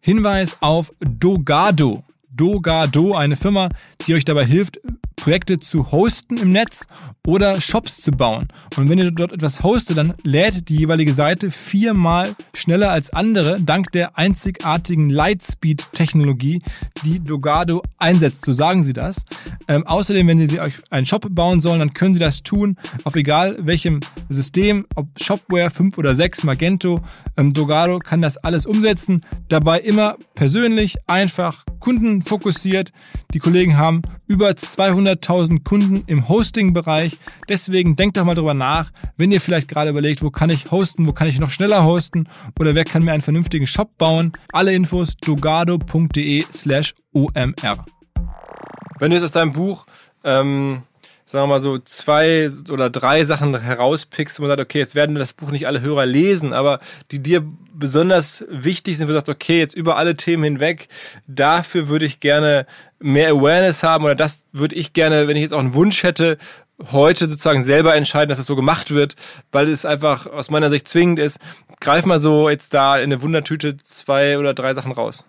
Hinweis auf Dogado. Dogado, eine Firma, die euch dabei hilft, Projekte zu hosten im Netz oder Shops zu bauen. Und wenn ihr dort etwas hostet, dann lädt die jeweilige Seite viermal schneller als andere, dank der einzigartigen Lightspeed-Technologie, die Dogado einsetzt. So sagen sie das. Ähm, außerdem, wenn sie euch einen Shop bauen sollen, dann können sie das tun, auf egal welchem System, ob Shopware 5 oder 6, Magento. Ähm, Dogado kann das alles umsetzen. Dabei immer persönlich, einfach, kundenfokussiert. Die Kollegen haben über 200.000 Kunden im Hosting-Bereich. Deswegen denkt doch mal drüber nach, wenn ihr vielleicht gerade überlegt, wo kann ich hosten, wo kann ich noch schneller hosten oder wer kann mir einen vernünftigen Shop bauen. Alle Infos dogado.de slash omr. Wenn du jetzt aus deinem Buch ähm, sagen wir mal so, zwei oder drei Sachen herauspickst und man sagt, okay, jetzt werden das Buch nicht alle Hörer lesen, aber die dir besonders wichtig sind, wo du sagst, okay, jetzt über alle Themen hinweg, dafür würde ich gerne mehr Awareness haben oder das würde ich gerne, wenn ich jetzt auch einen Wunsch hätte, heute sozusagen selber entscheiden, dass das so gemacht wird, weil es einfach aus meiner Sicht zwingend ist. Greif mal so jetzt da in eine Wundertüte zwei oder drei Sachen raus.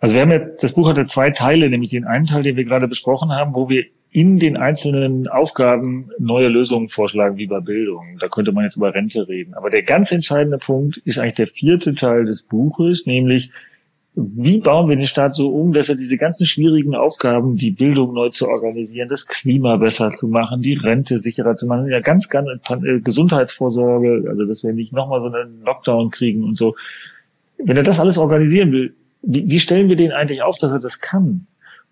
Also wir haben ja, das Buch hatte zwei Teile, nämlich den einen Teil, den wir gerade besprochen haben, wo wir in den einzelnen Aufgaben neue Lösungen vorschlagen, wie bei Bildung. Da könnte man jetzt über Rente reden. Aber der ganz entscheidende Punkt ist eigentlich der vierte Teil des Buches, nämlich wie bauen wir den Staat so um, dass er diese ganzen schwierigen Aufgaben, die Bildung neu zu organisieren, das Klima besser zu machen, die Rente sicherer zu machen, ja ganz, ganz äh, Gesundheitsvorsorge, also dass wir nicht nochmal so einen Lockdown kriegen und so. Wenn er das alles organisieren will, wie, wie stellen wir den eigentlich auf, dass er das kann?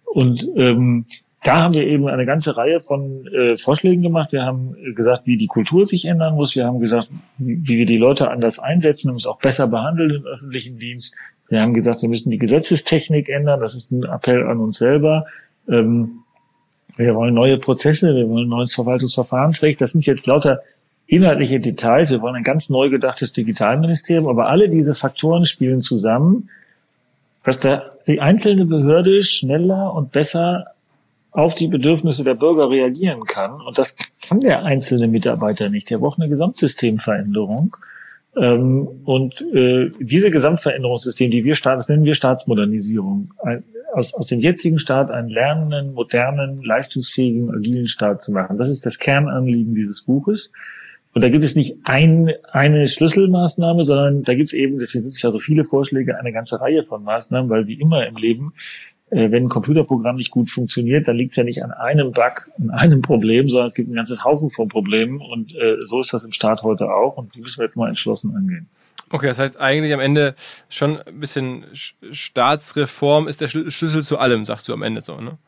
Und ähm, da haben wir eben eine ganze Reihe von äh, Vorschlägen gemacht. Wir haben gesagt, wie die Kultur sich ändern muss. Wir haben gesagt, wie, wir die Leute anders einsetzen und es auch besser behandeln im öffentlichen Dienst. Wir haben gesagt, wir müssen die Gesetzestechnik ändern. Das ist ein Appell an uns selber. Ähm, wir wollen neue Prozesse, wir wollen neues Verwaltungsverfahrensrecht. Das sind jetzt lauter inhaltliche Details. Wir wollen ein ganz neu gedachtes Digitalministerium. Aber alle diese Faktoren spielen zusammen, dass da die einzelne Behörde schneller und besser auf die Bedürfnisse der Bürger reagieren kann. Und das kann der einzelne Mitarbeiter nicht. Der braucht eine Gesamtsystemveränderung. Ähm, und äh, diese Gesamtveränderungssystem, die wir starten, das nennen wir Staatsmodernisierung. Aus, aus dem jetzigen Staat einen lernenden, modernen, leistungsfähigen, agilen Staat zu machen. Das ist das Kernanliegen dieses Buches. Und da gibt es nicht ein, eine Schlüsselmaßnahme, sondern da gibt es eben, deswegen sind es ja so viele Vorschläge, eine ganze Reihe von Maßnahmen, weil wie immer im Leben wenn ein Computerprogramm nicht gut funktioniert, dann liegt es ja nicht an einem Bug, an einem Problem, sondern es gibt ein ganzes Haufen von Problemen und äh, so ist das im Staat heute auch und die müssen wir jetzt mal entschlossen angehen. Okay, das heißt eigentlich am Ende schon ein bisschen Staatsreform ist der Schlüssel zu allem, sagst du am Ende so, ne?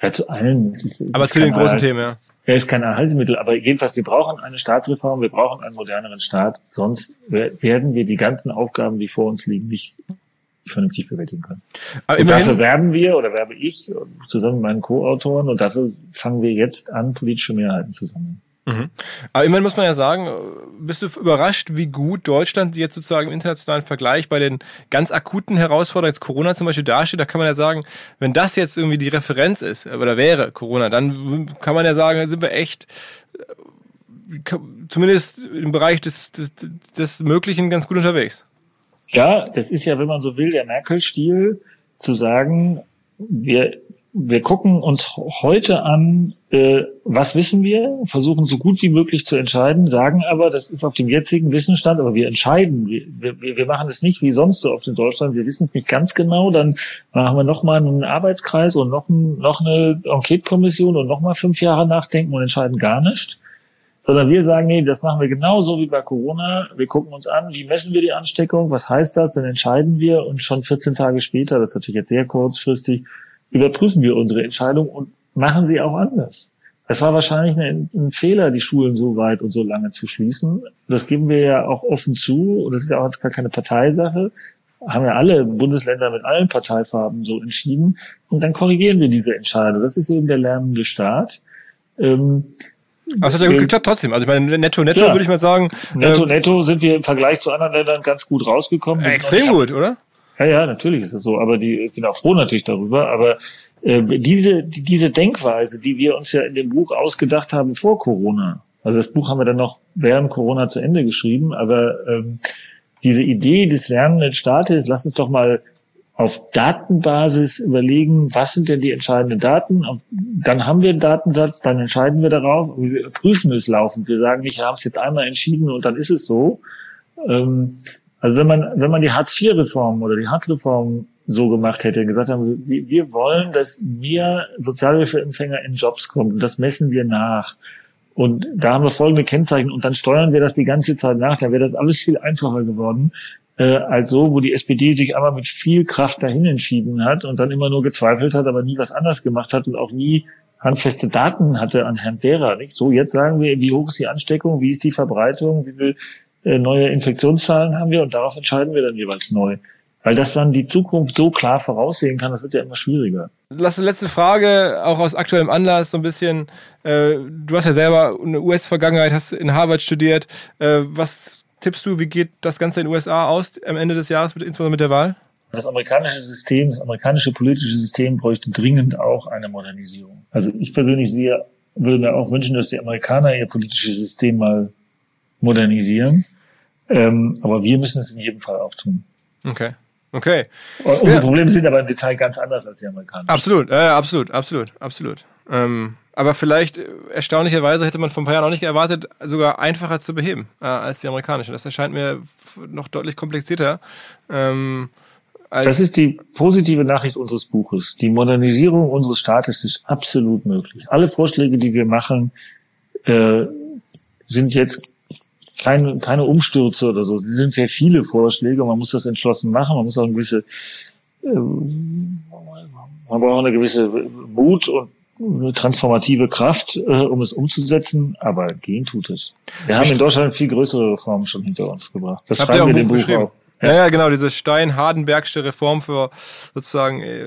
Ja, zu allem. Ist, aber zu den großen Erhalt, Themen, ja. Er ist kein Erhaltsmittel, aber jedenfalls, wir brauchen eine Staatsreform, wir brauchen einen moderneren Staat, sonst werden wir die ganzen Aufgaben, die vor uns liegen, nicht vernünftig bewältigen können. Aber und dafür werben wir oder werbe ich zusammen mit meinen Co-Autoren und dafür fangen wir jetzt an, politische Mehrheiten zu sammeln. Mhm. Aber immerhin muss man ja sagen, bist du überrascht, wie gut Deutschland jetzt sozusagen im internationalen Vergleich bei den ganz akuten Herausforderungen, jetzt Corona zum Beispiel dasteht, da kann man ja sagen, wenn das jetzt irgendwie die Referenz ist, oder wäre Corona, dann kann man ja sagen, sind wir echt äh, zumindest im Bereich des, des, des Möglichen ganz gut unterwegs. Ja, das ist ja, wenn man so will, der Merkel-Stil, zu sagen, wir, wir gucken uns heute an, äh, was wissen wir, versuchen so gut wie möglich zu entscheiden, sagen aber, das ist auf dem jetzigen Wissensstand, aber wir entscheiden, wir, wir, wir machen es nicht wie sonst so auf in Deutschland, wir wissen es nicht ganz genau, dann machen wir nochmal einen Arbeitskreis und noch, noch eine Enquete-Kommission und nochmal fünf Jahre nachdenken und entscheiden gar nicht sondern wir sagen, nee, das machen wir genauso wie bei Corona. Wir gucken uns an, wie messen wir die Ansteckung, was heißt das, dann entscheiden wir und schon 14 Tage später, das ist natürlich jetzt sehr kurzfristig, überprüfen wir unsere Entscheidung und machen sie auch anders. Es war wahrscheinlich ein, ein Fehler, die Schulen so weit und so lange zu schließen. Das geben wir ja auch offen zu und das ist ja auch jetzt gar keine Parteisache. Haben ja alle Bundesländer mit allen Parteifarben so entschieden. Und dann korrigieren wir diese Entscheidung. Das ist eben der lernende Staat. Ähm, es hat ja gut geklappt trotzdem. Also ich meine, netto, netto ja. würde ich mal sagen. Netto, äh, netto sind wir im Vergleich zu anderen Ländern ganz gut rausgekommen. extrem gut, oder? Ja, ja, natürlich ist es so. Aber die, ich bin auch froh natürlich darüber. Aber äh, diese, die, diese Denkweise, die wir uns ja in dem Buch ausgedacht haben vor Corona. Also das Buch haben wir dann noch während Corona zu Ende geschrieben. Aber ähm, diese Idee des lernenden Staates, lass uns doch mal auf Datenbasis überlegen, was sind denn die entscheidenden Daten. Dann haben wir einen Datensatz, dann entscheiden wir darauf, wir prüfen es laufend. Wir sagen nicht, wir haben es jetzt einmal entschieden und dann ist es so. Ähm, also wenn man, wenn man die Hartz-IV-Reform oder die Hartz-Reform so gemacht hätte, gesagt haben, wir wollen, dass mehr Sozialhilfeempfänger in Jobs kommen und das messen wir nach. Und da haben wir folgende Kennzeichen und dann steuern wir das die ganze Zeit nach. Da wäre das alles viel einfacher geworden äh, als so, wo die SPD sich einmal mit viel Kraft dahin entschieden hat und dann immer nur gezweifelt hat, aber nie was anders gemacht hat und auch nie handfeste Daten hatte anhand derer. Nicht? So, jetzt sagen wir, wie hoch ist die Ansteckung, wie ist die Verbreitung, wie viel äh, neue Infektionszahlen haben wir und darauf entscheiden wir dann jeweils neu. Weil das dann die Zukunft so klar voraussehen kann, das wird ja immer schwieriger. Lass letzte Frage, auch aus aktuellem Anlass so ein bisschen. Äh, du hast ja selber eine US-Vergangenheit, hast in Harvard studiert. Äh, was tippst du, wie geht das Ganze in den USA aus am Ende des Jahres, insbesondere mit der Wahl? Das amerikanische System, das amerikanische politische System bräuchte dringend auch eine Modernisierung. Also ich persönlich sehe, würde mir auch wünschen, dass die Amerikaner ihr politisches System mal modernisieren. Ähm, aber wir müssen es in jedem Fall auch tun. Okay. Okay. Unsere ja. Probleme sind aber im Detail ganz anders als die Amerikaner. Absolut, äh, absolut, absolut, absolut. Ähm, aber vielleicht, äh, erstaunlicherweise, hätte man vor ein paar Jahren auch nicht erwartet, sogar einfacher zu beheben äh, als die amerikanischen. Das erscheint mir noch deutlich komplizierter. Ähm, das ist die positive Nachricht unseres Buches. Die Modernisierung unseres Staates ist absolut möglich. Alle Vorschläge, die wir machen, äh, sind jetzt keine, keine Umstürze oder so. Sie sind sehr viele Vorschläge. Man muss das entschlossen machen. Man muss auch eine gewisse, äh, man braucht auch eine gewisse Mut und eine transformative Kraft, äh, um es umzusetzen, aber gehen tut es. Wir haben in Deutschland viel größere Reformen schon hinter uns gebracht. Das Habt schreiben wir in dem Buch auch. Ja, ja, genau, diese Stein-Hardenbergsche Reform für sozusagen äh,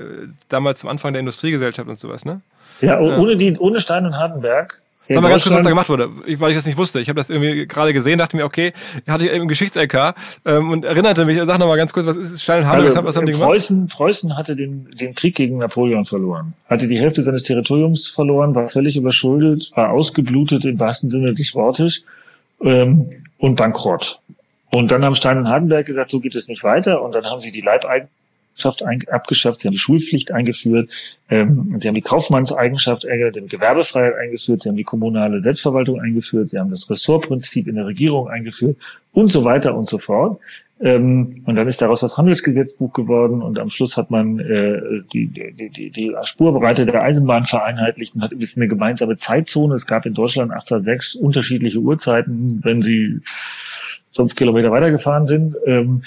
damals zum Anfang der Industriegesellschaft und sowas, ne? Ja, ohne die, ohne Stein und Hardenberg. Sag mal ganz kurz, was da gemacht wurde, weil ich das nicht wusste. Ich habe das irgendwie gerade gesehen, dachte mir, okay, hatte ich im Geschichts-LK ähm, und erinnerte mich, sag noch mal ganz kurz, was ist Stein und Hardenberg? Also, was haben die gemacht? Preußen, Preußen hatte den, den Krieg gegen Napoleon verloren, hatte die Hälfte seines Territoriums verloren, war völlig überschuldet, war ausgeblutet im wahrsten Sinne des Wortes ähm, und bankrott. Und dann haben Stein und Hardenberg gesagt, so geht es nicht weiter. Und dann haben sie die Leibeigenschaft abgeschafft, sie haben die Schulpflicht eingeführt, ähm, sie haben die Kaufmannseigenschaft, äh, die Gewerbefreiheit eingeführt, sie haben die kommunale Selbstverwaltung eingeführt, sie haben das Ressortprinzip in der Regierung eingeführt und so weiter und so fort. Ähm, und dann ist daraus das Handelsgesetzbuch geworden und am Schluss hat man äh, die, die, die, die Spurbreite der Eisenbahn vereinheitlicht und hat ein bisschen eine gemeinsame Zeitzone. Es gab in Deutschland 1806 unterschiedliche Uhrzeiten, wenn sie fünf Kilometer weitergefahren sind. Ähm,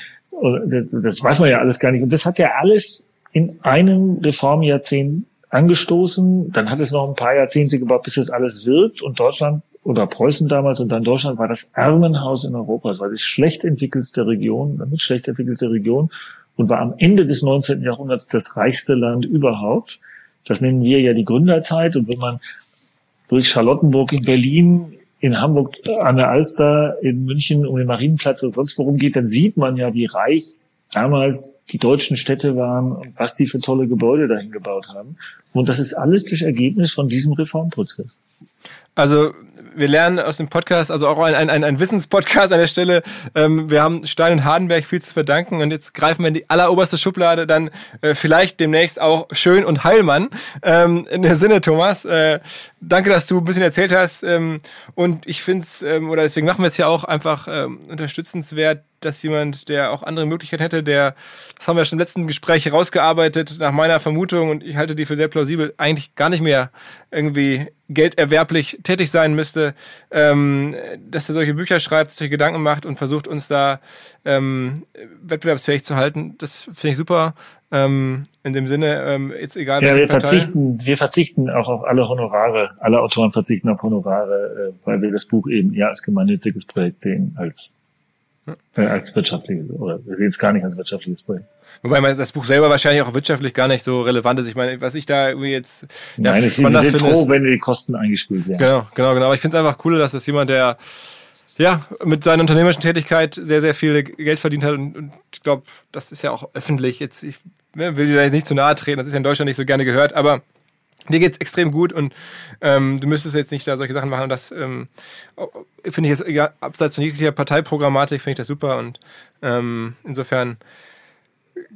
das weiß man ja alles gar nicht. Und das hat ja alles in einem Reformjahrzehnt angestoßen. Dann hat es noch ein paar Jahrzehnte gebraucht, bis das alles wirkt. Und Deutschland oder Preußen damals und dann Deutschland war das Armenhaus in Europa. Es war die schlecht entwickelste Region, damit schlecht entwickelte Region und war am Ende des 19. Jahrhunderts das reichste Land überhaupt. Das nennen wir ja die Gründerzeit. Und wenn man durch Charlottenburg in Berlin in Hamburg an der Alster, in München um den Marienplatz oder sonst worum geht, dann sieht man ja, wie reich damals die deutschen Städte waren und was die für tolle Gebäude dahin gebaut haben. Und das ist alles das Ergebnis von diesem Reformprozess. Also wir lernen aus dem Podcast, also auch ein, ein, ein Wissenspodcast an der Stelle. Ähm, wir haben Stein und Hardenberg viel zu verdanken und jetzt greifen wir in die alleroberste Schublade, dann äh, vielleicht demnächst auch Schön und Heilmann. Ähm, in der Sinne, Thomas, äh, danke, dass du ein bisschen erzählt hast ähm, und ich finde es, ähm, oder deswegen machen wir es ja auch einfach ähm, unterstützenswert, dass jemand, der auch andere Möglichkeiten hätte, der, das haben wir schon im letzten Gespräch herausgearbeitet, nach meiner Vermutung, und ich halte die für sehr plausibel, eigentlich gar nicht mehr irgendwie gelderwerblich tätig sein müsste, ähm, dass er solche Bücher schreibt, solche Gedanken macht und versucht, uns da ähm, wettbewerbsfähig zu halten. Das finde ich super. Ähm, in dem Sinne, ähm, jetzt egal. Ja, wir verzichten, wir verzichten auch auf alle Honorare. Alle Autoren verzichten auf Honorare, äh, weil wir das Buch eben eher als gemeinnütziges Projekt sehen, als äh, als wirtschaftliches, oder wir sehen es gar nicht als wirtschaftliches Projekt. Wobei das Buch selber wahrscheinlich auch wirtschaftlich gar nicht so relevant ist. Ich meine, was ich da irgendwie jetzt. Nein, es sind froh, ist, wenn die Kosten eingespielt werden. Genau, genau, genau. Aber ich finde es einfach cool, dass das jemand, der ja, mit seiner unternehmerischen Tätigkeit sehr, sehr viel Geld verdient hat. Und, und ich glaube, das ist ja auch öffentlich. Jetzt, ich ne, will dir da jetzt nicht zu nahe treten, das ist ja in Deutschland nicht so gerne gehört, aber dir geht's extrem gut und ähm, du müsstest jetzt nicht da solche Sachen machen. Und das ähm, finde ich jetzt, egal, abseits von jeglicher Parteiprogrammatik, finde ich das super. Und ähm, insofern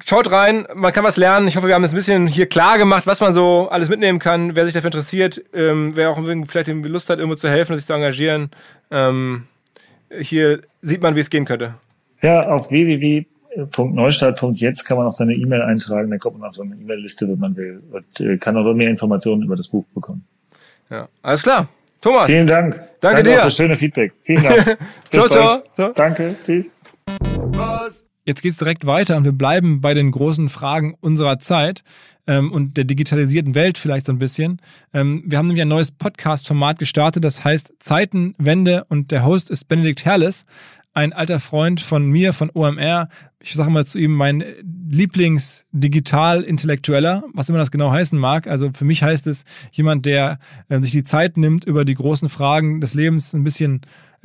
schaut rein, man kann was lernen. Ich hoffe, wir haben es ein bisschen hier klar gemacht, was man so alles mitnehmen kann. Wer sich dafür interessiert, ähm, wer auch vielleicht Lust hat, irgendwo zu helfen sich zu engagieren, ähm, hier sieht man, wie es gehen könnte. Ja, auf www Neustart.jetzt kann man auch seine E-Mail eintragen, dann kommt man auf so eine E-Mail-Liste, wenn man will und äh, kann auch mehr Informationen über das Buch bekommen. Ja, alles klar. Thomas. Vielen Dank. Danke, Danke dir. Für das schöne Feedback. Vielen Dank. ciao, ciao, ciao. Danke. Tschüss. Jetzt geht's direkt weiter und wir bleiben bei den großen Fragen unserer Zeit ähm, und der digitalisierten Welt vielleicht so ein bisschen. Ähm, wir haben nämlich ein neues Podcast-Format gestartet, das heißt Zeitenwende und der Host ist Benedikt Herles ein alter Freund von mir, von OMR. Ich sage mal zu ihm, mein Lieblings-Digital-Intellektueller, was immer das genau heißen mag. Also für mich heißt es jemand, der äh, sich die Zeit nimmt, über die großen Fragen des Lebens ein bisschen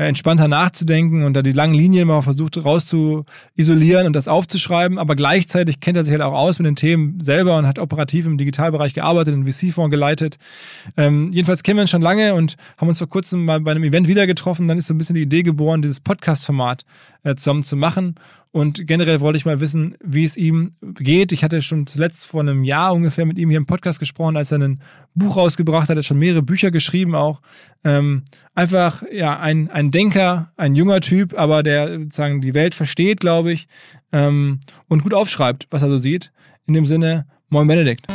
entspannter nachzudenken und da die langen Linien mal versucht rauszuisolieren und das aufzuschreiben, aber gleichzeitig kennt er sich halt auch aus mit den Themen selber und hat operativ im Digitalbereich gearbeitet, einen VC-Fonds geleitet. Ähm, jedenfalls kennen wir uns schon lange und haben uns vor kurzem mal bei einem Event wieder getroffen. Dann ist so ein bisschen die Idee geboren, dieses Podcast-Format äh, zusammen zu machen. Und generell wollte ich mal wissen, wie es ihm geht. Ich hatte schon zuletzt vor einem Jahr ungefähr mit ihm hier im Podcast gesprochen, als er ein Buch rausgebracht hat. Er hat schon mehrere Bücher geschrieben auch. Ähm, einfach ja ein, ein Denker, ein junger Typ, aber der sozusagen die Welt versteht, glaube ich, ähm, und gut aufschreibt, was er so sieht. In dem Sinne, moin Benedikt.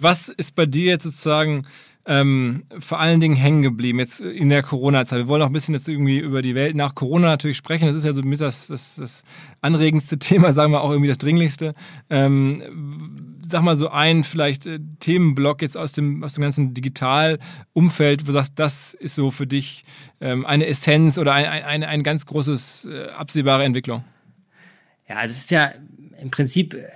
Was ist bei dir jetzt sozusagen ähm, vor allen Dingen hängen geblieben jetzt in der Corona-Zeit? Wir wollen auch ein bisschen jetzt irgendwie über die Welt nach Corona natürlich sprechen. Das ist ja so mit das, das, das anregendste Thema, sagen wir auch irgendwie das dringlichste. Ähm, sag mal so ein vielleicht äh, Themenblock jetzt aus dem, aus dem ganzen Digitalumfeld, wo du sagst, das ist so für dich ähm, eine Essenz oder ein, ein, ein ganz großes äh, absehbare Entwicklung. Ja, also es ist ja im Prinzip äh,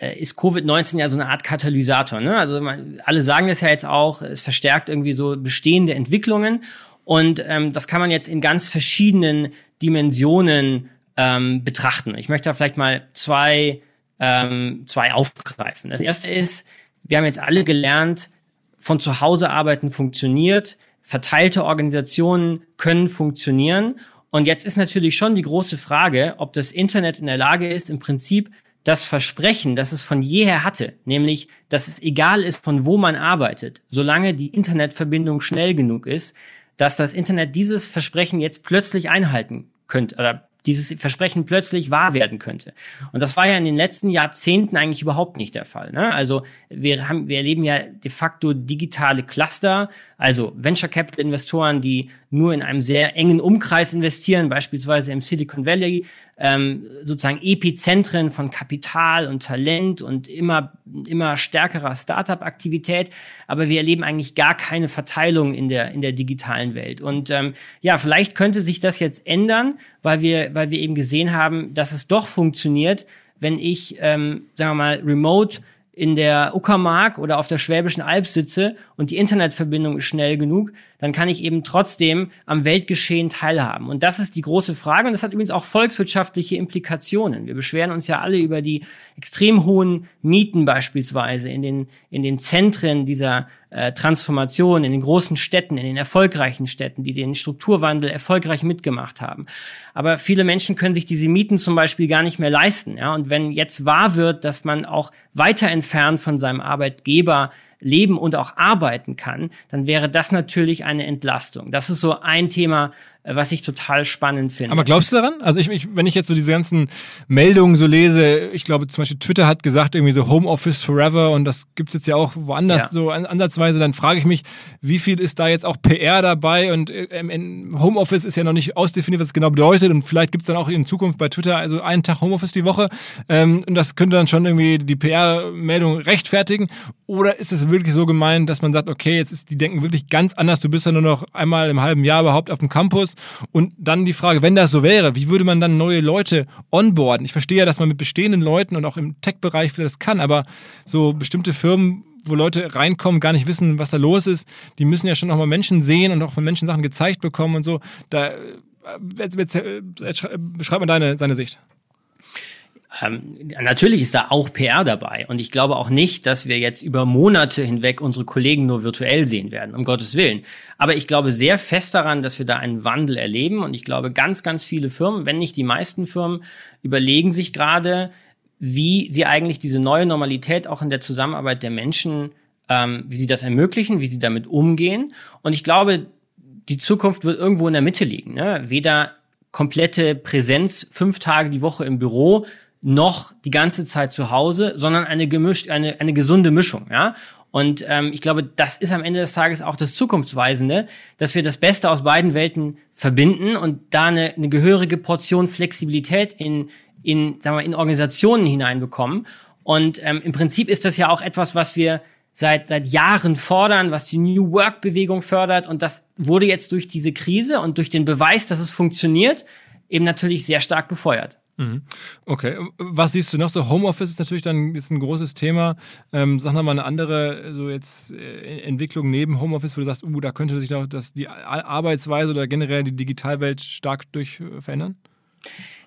ist Covid-19 ja so eine Art Katalysator. Ne? Also man, alle sagen das ja jetzt auch, es verstärkt irgendwie so bestehende Entwicklungen. Und ähm, das kann man jetzt in ganz verschiedenen Dimensionen ähm, betrachten. Ich möchte da vielleicht mal zwei, ähm, zwei aufgreifen. Das erste ist, wir haben jetzt alle gelernt, von zu Hause arbeiten funktioniert, verteilte Organisationen können funktionieren. Und jetzt ist natürlich schon die große Frage, ob das Internet in der Lage ist, im Prinzip das Versprechen, das es von jeher hatte, nämlich, dass es egal ist, von wo man arbeitet, solange die Internetverbindung schnell genug ist, dass das Internet dieses Versprechen jetzt plötzlich einhalten könnte oder dieses Versprechen plötzlich wahr werden könnte. Und das war ja in den letzten Jahrzehnten eigentlich überhaupt nicht der Fall. Ne? Also wir haben, wir erleben ja de facto digitale Cluster, also Venture Capital Investoren, die nur in einem sehr engen Umkreis investieren, beispielsweise im Silicon Valley, ähm, sozusagen Epizentren von Kapital und Talent und immer, immer stärkerer Startup-Aktivität. Aber wir erleben eigentlich gar keine Verteilung in der, in der digitalen Welt. Und ähm, ja, vielleicht könnte sich das jetzt ändern, weil wir, weil wir eben gesehen haben, dass es doch funktioniert, wenn ich, ähm, sagen wir mal, remote in der Uckermark oder auf der Schwäbischen Alb sitze und die Internetverbindung ist schnell genug, dann kann ich eben trotzdem am Weltgeschehen teilhaben. Und das ist die große Frage und das hat übrigens auch volkswirtschaftliche Implikationen. Wir beschweren uns ja alle über die extrem hohen Mieten beispielsweise in den, in den Zentren dieser äh, Transformation, in den großen Städten, in den erfolgreichen Städten, die den Strukturwandel erfolgreich mitgemacht haben. Aber viele Menschen können sich diese Mieten zum Beispiel gar nicht mehr leisten. Ja? Und wenn jetzt wahr wird, dass man auch weiter entfernt von seinem Arbeitgeber leben und auch arbeiten kann, dann wäre das natürlich eine Entlastung. Das ist so ein Thema, was ich total spannend finde. Aber glaubst du daran? Also ich, ich, wenn ich jetzt so diese ganzen Meldungen so lese, ich glaube zum Beispiel Twitter hat gesagt irgendwie so Homeoffice Forever und das gibt's jetzt ja auch woanders ja. so ansatzweise, dann frage ich mich, wie viel ist da jetzt auch PR dabei und ähm, Homeoffice ist ja noch nicht ausdefiniert, was es genau bedeutet und vielleicht gibt's dann auch in Zukunft bei Twitter also einen Tag Homeoffice die Woche ähm, und das könnte dann schon irgendwie die PR-Meldung rechtfertigen oder ist es wirklich so gemeint, dass man sagt, okay, jetzt ist, die denken wirklich ganz anders, du bist ja nur noch einmal im halben Jahr überhaupt auf dem Campus und dann die Frage, wenn das so wäre, wie würde man dann neue Leute onboarden? Ich verstehe ja, dass man mit bestehenden Leuten und auch im Tech-Bereich vielleicht das kann, aber so bestimmte Firmen, wo Leute reinkommen, gar nicht wissen, was da los ist, die müssen ja schon auch mal Menschen sehen und auch von Menschen Sachen gezeigt bekommen und so. Da äh, jetzt, jetzt, jetzt, beschreib mal deine, deine Sicht. Ähm, natürlich ist da auch PR dabei. Und ich glaube auch nicht, dass wir jetzt über Monate hinweg unsere Kollegen nur virtuell sehen werden, um Gottes Willen. Aber ich glaube sehr fest daran, dass wir da einen Wandel erleben. Und ich glaube, ganz, ganz viele Firmen, wenn nicht die meisten Firmen, überlegen sich gerade, wie sie eigentlich diese neue Normalität auch in der Zusammenarbeit der Menschen, ähm, wie sie das ermöglichen, wie sie damit umgehen. Und ich glaube, die Zukunft wird irgendwo in der Mitte liegen. Ne? Weder komplette Präsenz fünf Tage die Woche im Büro noch die ganze Zeit zu Hause, sondern eine gemischt, eine, eine gesunde Mischung, ja. Und ähm, ich glaube, das ist am Ende des Tages auch das Zukunftsweisende, dass wir das Beste aus beiden Welten verbinden und da eine, eine gehörige Portion Flexibilität in, in, sagen wir, in Organisationen hineinbekommen. Und ähm, im Prinzip ist das ja auch etwas, was wir seit, seit Jahren fordern, was die New Work Bewegung fördert. Und das wurde jetzt durch diese Krise und durch den Beweis, dass es funktioniert, eben natürlich sehr stark befeuert. Mhm. Okay, was siehst du noch so? Homeoffice ist natürlich dann jetzt ein großes Thema. Ähm, sag nochmal eine andere so jetzt äh, Entwicklung neben Homeoffice, wo du sagst, uh, da könnte sich noch das, die Arbeitsweise oder generell die Digitalwelt stark durch äh, verändern?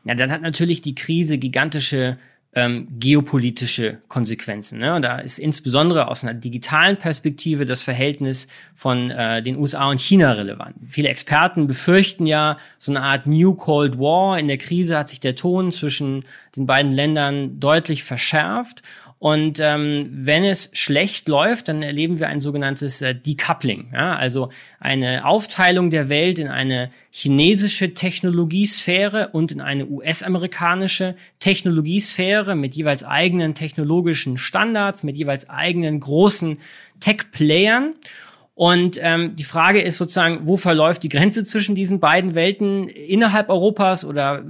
Ja, dann hat natürlich die Krise gigantische ähm, geopolitische Konsequenzen. Ne? Und da ist insbesondere aus einer digitalen Perspektive das Verhältnis von äh, den USA und China relevant. Viele Experten befürchten ja so eine Art New Cold War. In der Krise hat sich der Ton zwischen den beiden Ländern deutlich verschärft. Und ähm, wenn es schlecht läuft, dann erleben wir ein sogenanntes äh, Decoupling, ja? also eine Aufteilung der Welt in eine chinesische Technologiesphäre und in eine US-amerikanische Technologiesphäre mit jeweils eigenen technologischen Standards, mit jeweils eigenen großen Tech-Playern. Und ähm, die Frage ist sozusagen, wo verläuft die Grenze zwischen diesen beiden Welten innerhalb Europas oder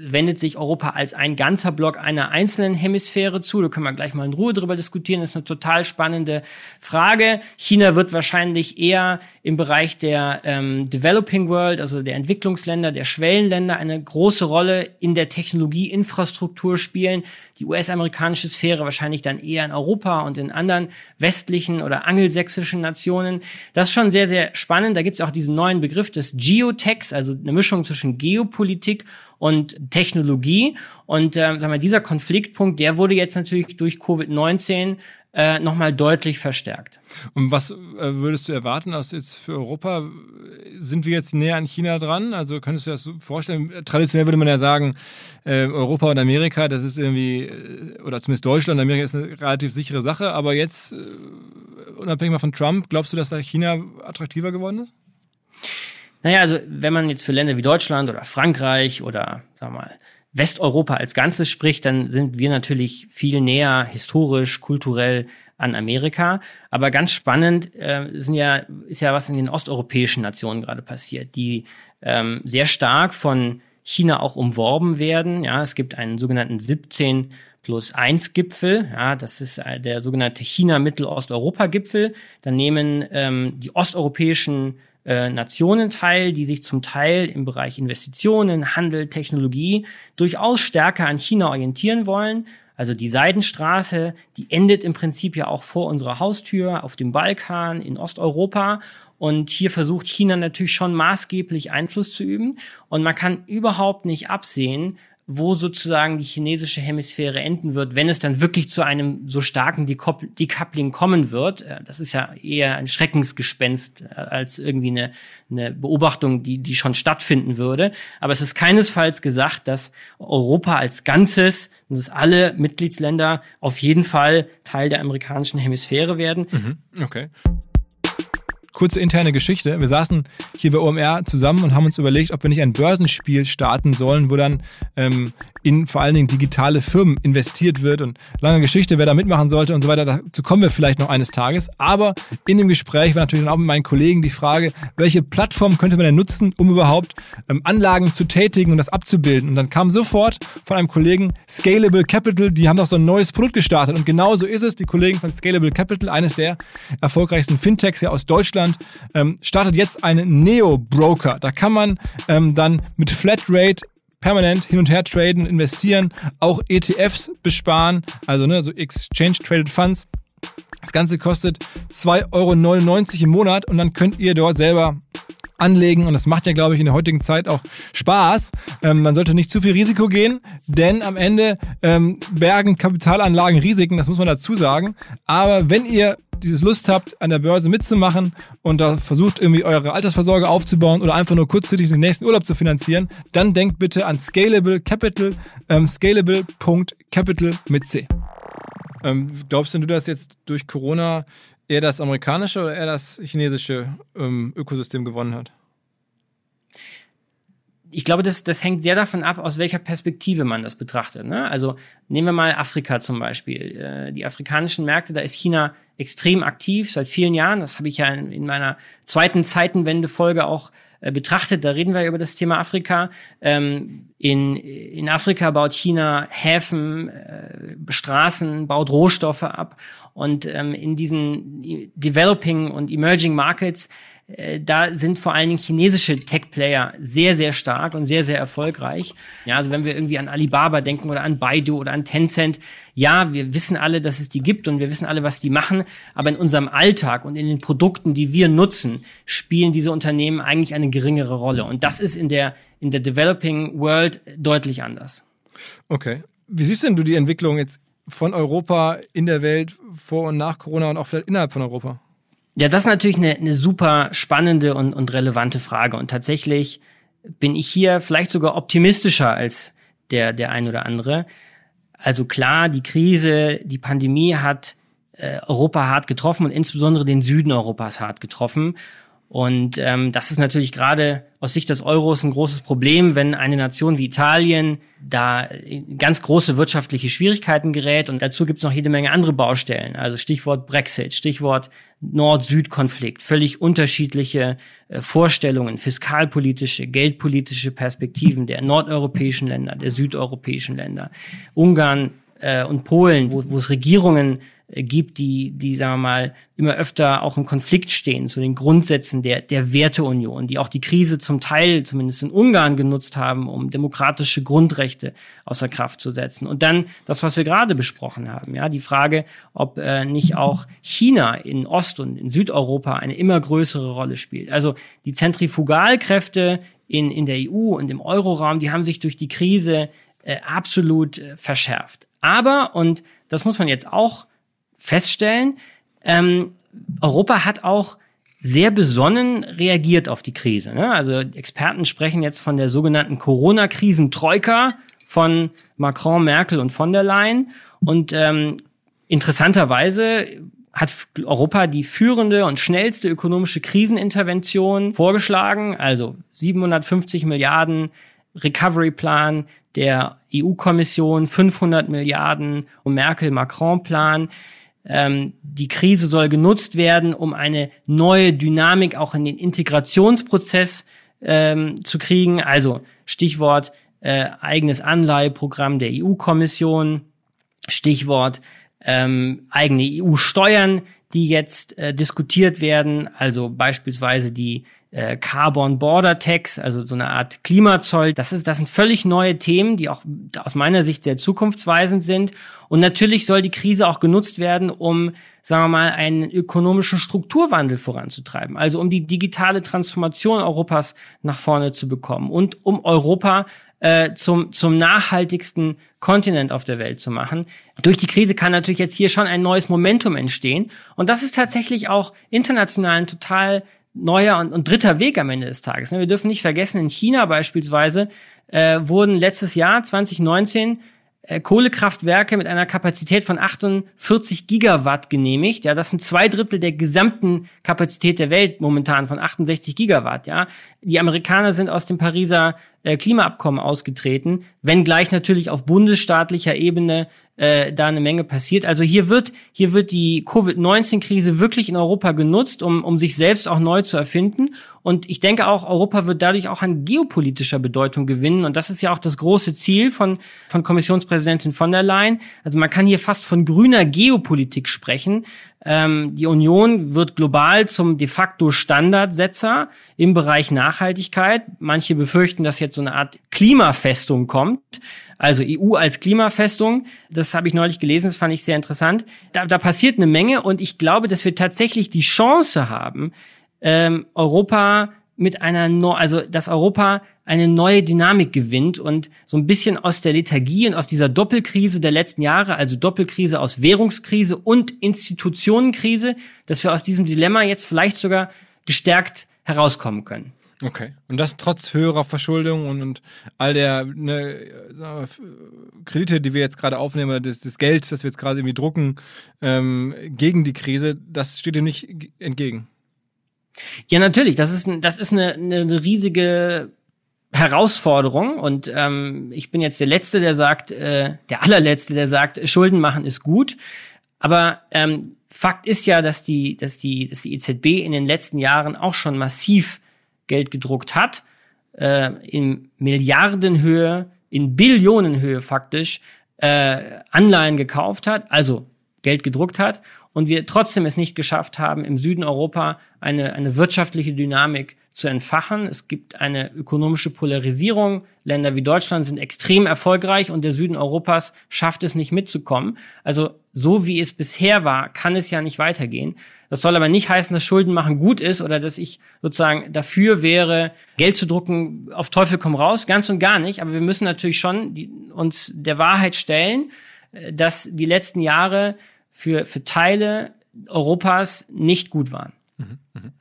wendet sich Europa als ein ganzer Block einer einzelnen Hemisphäre zu. Da können wir gleich mal in Ruhe drüber diskutieren. Das ist eine total spannende Frage. China wird wahrscheinlich eher im Bereich der ähm, Developing World, also der Entwicklungsländer, der Schwellenländer, eine große Rolle in der Technologieinfrastruktur spielen. Die US-amerikanische Sphäre wahrscheinlich dann eher in Europa und in anderen westlichen oder angelsächsischen Nationen. Das ist schon sehr, sehr spannend. Da gibt es auch diesen neuen Begriff des Geotechs, also eine Mischung zwischen Geopolitik und Technologie. Und äh, sagen wir, dieser Konfliktpunkt, der wurde jetzt natürlich durch Covid-19 äh, nochmal deutlich verstärkt. Und was äh, würdest du erwarten aus jetzt für Europa? Sind wir jetzt näher an China dran? Also könntest du das so vorstellen? Traditionell würde man ja sagen, äh, Europa und Amerika, das ist irgendwie, äh, oder zumindest Deutschland und Amerika ist eine relativ sichere Sache. Aber jetzt, äh, unabhängig mal von Trump, glaubst du, dass da China attraktiver geworden ist? Naja, also wenn man jetzt für Länder wie Deutschland oder Frankreich oder, sagen wir mal, Westeuropa als Ganzes spricht, dann sind wir natürlich viel näher historisch, kulturell an Amerika. Aber ganz spannend äh, sind ja, ist ja, was in den osteuropäischen Nationen gerade passiert, die ähm, sehr stark von China auch umworben werden. Ja, es gibt einen sogenannten 17 plus 1 Gipfel. Ja, das ist äh, der sogenannte China-Mittelosteuropa-Gipfel. Dann nehmen ähm, die osteuropäischen äh, Nationen teil, die sich zum Teil im Bereich Investitionen, Handel, Technologie durchaus stärker an China orientieren wollen. Also die Seidenstraße, die endet im Prinzip ja auch vor unserer Haustür auf dem Balkan, in Osteuropa. Und hier versucht China natürlich schon maßgeblich Einfluss zu üben. Und man kann überhaupt nicht absehen, wo sozusagen die chinesische Hemisphäre enden wird, wenn es dann wirklich zu einem so starken Decoupling kommen wird. Äh, das ist ja eher ein Schreckensgespenst äh, als irgendwie eine, eine Beobachtung, die, die schon stattfinden würde. Aber es ist keinesfalls gesagt, dass Europa als Ganzes dass alle Mitgliedsländer auf jeden Fall Teil der amerikanischen Hemisphäre werden. Mhm, okay kurze interne Geschichte. Wir saßen hier bei OMR zusammen und haben uns überlegt, ob wir nicht ein Börsenspiel starten sollen, wo dann ähm, in vor allen Dingen digitale Firmen investiert wird und lange Geschichte, wer da mitmachen sollte und so weiter. Dazu kommen wir vielleicht noch eines Tages. Aber in dem Gespräch war natürlich dann auch mit meinen Kollegen die Frage, welche Plattform könnte man denn nutzen, um überhaupt ähm, Anlagen zu tätigen und das abzubilden. Und dann kam sofort von einem Kollegen Scalable Capital, die haben doch so ein neues Produkt gestartet. Und genau so ist es. Die Kollegen von Scalable Capital, eines der erfolgreichsten Fintechs ja aus Deutschland, ähm, startet jetzt ein Neo-Broker. Da kann man ähm, dann mit Flatrate permanent hin und her traden, investieren, auch ETFs besparen, also ne, so Exchange Traded Funds. Das Ganze kostet 2,99 Euro im Monat und dann könnt ihr dort selber anlegen und das macht ja, glaube ich, in der heutigen Zeit auch Spaß. Ähm, man sollte nicht zu viel Risiko gehen, denn am Ende ähm, bergen Kapitalanlagen Risiken, das muss man dazu sagen. Aber wenn ihr dieses Lust habt, an der Börse mitzumachen und da versucht irgendwie eure Altersvorsorge aufzubauen oder einfach nur kurzzeitig den nächsten Urlaub zu finanzieren, dann denkt bitte an Scalable Capital, ähm, scalable.capital mit C. Ähm, glaubst du, dass jetzt durch Corona eher das amerikanische oder eher das chinesische ähm, Ökosystem gewonnen hat? ich glaube, das, das hängt sehr davon ab, aus welcher Perspektive man das betrachtet. Ne? Also nehmen wir mal Afrika zum Beispiel. Äh, die afrikanischen Märkte, da ist China extrem aktiv seit vielen Jahren. Das habe ich ja in, in meiner zweiten Zeitenwende-Folge auch betrachtet. Da reden wir über das Thema Afrika. Ähm, in, in Afrika baut China Häfen, äh, Straßen, baut Rohstoffe ab. Und ähm, in diesen Developing und Emerging Markets äh, da sind vor allen Dingen chinesische Tech-Player sehr, sehr stark und sehr, sehr erfolgreich. Ja, also wenn wir irgendwie an Alibaba denken oder an Baidu oder an Tencent, ja, wir wissen alle, dass es die gibt und wir wissen alle, was die machen, aber in unserem Alltag und in den Produkten, die wir nutzen, spielen diese Unternehmen eigentlich eine geringere Rolle. Und das ist in der, in der Developing World deutlich anders. Okay. Wie siehst denn du die Entwicklung jetzt von Europa in der Welt vor und nach Corona und auch vielleicht innerhalb von Europa? Ja, das ist natürlich eine, eine super spannende und, und relevante Frage. Und tatsächlich bin ich hier vielleicht sogar optimistischer als der, der ein oder andere. Also klar, die Krise, die Pandemie hat äh, Europa hart getroffen und insbesondere den Süden Europas hart getroffen. Und ähm, das ist natürlich gerade aus Sicht des Euros ein großes Problem, wenn eine Nation wie Italien da in ganz große wirtschaftliche Schwierigkeiten gerät. Und dazu gibt es noch jede Menge andere Baustellen. Also Stichwort Brexit, Stichwort Nord-Süd-Konflikt, völlig unterschiedliche äh, Vorstellungen, fiskalpolitische, geldpolitische Perspektiven der nordeuropäischen Länder, der südeuropäischen Länder. Ungarn äh, und Polen, wo es Regierungen gibt, die, die, sagen wir mal, immer öfter auch im Konflikt stehen zu den Grundsätzen der, der Werteunion, die auch die Krise zum Teil, zumindest in Ungarn, genutzt haben, um demokratische Grundrechte außer Kraft zu setzen. Und dann das, was wir gerade besprochen haben, ja, die Frage, ob äh, nicht auch China in Ost- und in Südeuropa eine immer größere Rolle spielt. Also die Zentrifugalkräfte in, in der EU und im Euroraum, die haben sich durch die Krise äh, absolut äh, verschärft. Aber, und das muss man jetzt auch feststellen, ähm, Europa hat auch sehr besonnen reagiert auf die Krise. Ne? Also Experten sprechen jetzt von der sogenannten Corona-Krisen-Troika von Macron, Merkel und von der Leyen. Und ähm, interessanterweise hat Europa die führende und schnellste ökonomische Krisenintervention vorgeschlagen, also 750 Milliarden Recovery-Plan der EU-Kommission, 500 Milliarden und Merkel-Macron-Plan. Ähm, die Krise soll genutzt werden, um eine neue Dynamik auch in den Integrationsprozess ähm, zu kriegen. Also Stichwort äh, eigenes Anleiheprogramm der EU-Kommission, Stichwort ähm, eigene EU-Steuern, die jetzt äh, diskutiert werden, also beispielsweise die äh, Carbon Border Tax, also so eine Art Klimazoll. Das, ist, das sind völlig neue Themen, die auch aus meiner Sicht sehr zukunftsweisend sind. Und natürlich soll die Krise auch genutzt werden, um, sagen wir mal, einen ökonomischen Strukturwandel voranzutreiben. Also um die digitale Transformation Europas nach vorne zu bekommen und um Europa äh, zum, zum nachhaltigsten Kontinent auf der Welt zu machen. Durch die Krise kann natürlich jetzt hier schon ein neues Momentum entstehen. Und das ist tatsächlich auch international ein total neuer und, und dritter Weg am Ende des Tages. Ne? Wir dürfen nicht vergessen, in China beispielsweise äh, wurden letztes Jahr, 2019, äh, Kohlekraftwerke mit einer Kapazität von 48 Gigawatt genehmigt. Ja, das sind zwei Drittel der gesamten Kapazität der Welt momentan von 68 Gigawatt. Ja, die Amerikaner sind aus dem Pariser äh, Klimaabkommen ausgetreten, wenngleich natürlich auf bundesstaatlicher Ebene äh, da eine Menge passiert. Also hier wird hier wird die Covid-19-Krise wirklich in Europa genutzt, um um sich selbst auch neu zu erfinden. Und ich denke auch, Europa wird dadurch auch an geopolitischer Bedeutung gewinnen. Und das ist ja auch das große Ziel von von Kommissionspräsidentin von der Leyen. Also man kann hier fast von grüner Geopolitik sprechen. Ähm, die Union wird global zum de facto Standardsetzer im Bereich Nachhaltigkeit. Manche befürchten, dass jetzt so eine Art Klimafestung kommt. Also EU als Klimafestung, das habe ich neulich gelesen, das fand ich sehr interessant. Da, da passiert eine Menge und ich glaube, dass wir tatsächlich die Chance haben, ähm, Europa mit einer, no also dass Europa eine neue Dynamik gewinnt und so ein bisschen aus der Lethargie und aus dieser Doppelkrise der letzten Jahre, also Doppelkrise aus Währungskrise und Institutionenkrise, dass wir aus diesem Dilemma jetzt vielleicht sogar gestärkt herauskommen können. Okay. Und das trotz höherer Verschuldung und, und all der ne, Kredite, die wir jetzt gerade aufnehmen, des, des Gelds, das wir jetzt gerade irgendwie drucken, ähm, gegen die Krise, das steht dem nicht entgegen. Ja, natürlich. Das ist, das ist eine, eine riesige Herausforderung und ähm, ich bin jetzt der Letzte, der sagt, äh, der allerletzte, der sagt, Schulden machen ist gut. Aber ähm, Fakt ist ja, dass die, dass die, dass die EZB in den letzten Jahren auch schon massiv Geld gedruckt hat, äh, in Milliardenhöhe, in Billionenhöhe faktisch, äh, Anleihen gekauft hat. Also Geld gedruckt hat und wir trotzdem es nicht geschafft haben, im Süden Europa eine, eine wirtschaftliche Dynamik zu entfachen. Es gibt eine ökonomische Polarisierung. Länder wie Deutschland sind extrem erfolgreich und der Süden Europas schafft es nicht mitzukommen. Also so wie es bisher war, kann es ja nicht weitergehen. Das soll aber nicht heißen, dass Schulden machen gut ist oder dass ich sozusagen dafür wäre, Geld zu drucken auf Teufel komm raus. Ganz und gar nicht. Aber wir müssen natürlich schon uns der Wahrheit stellen, äh, dass die letzten Jahre für, für Teile Europas nicht gut waren. Mhm, mhm.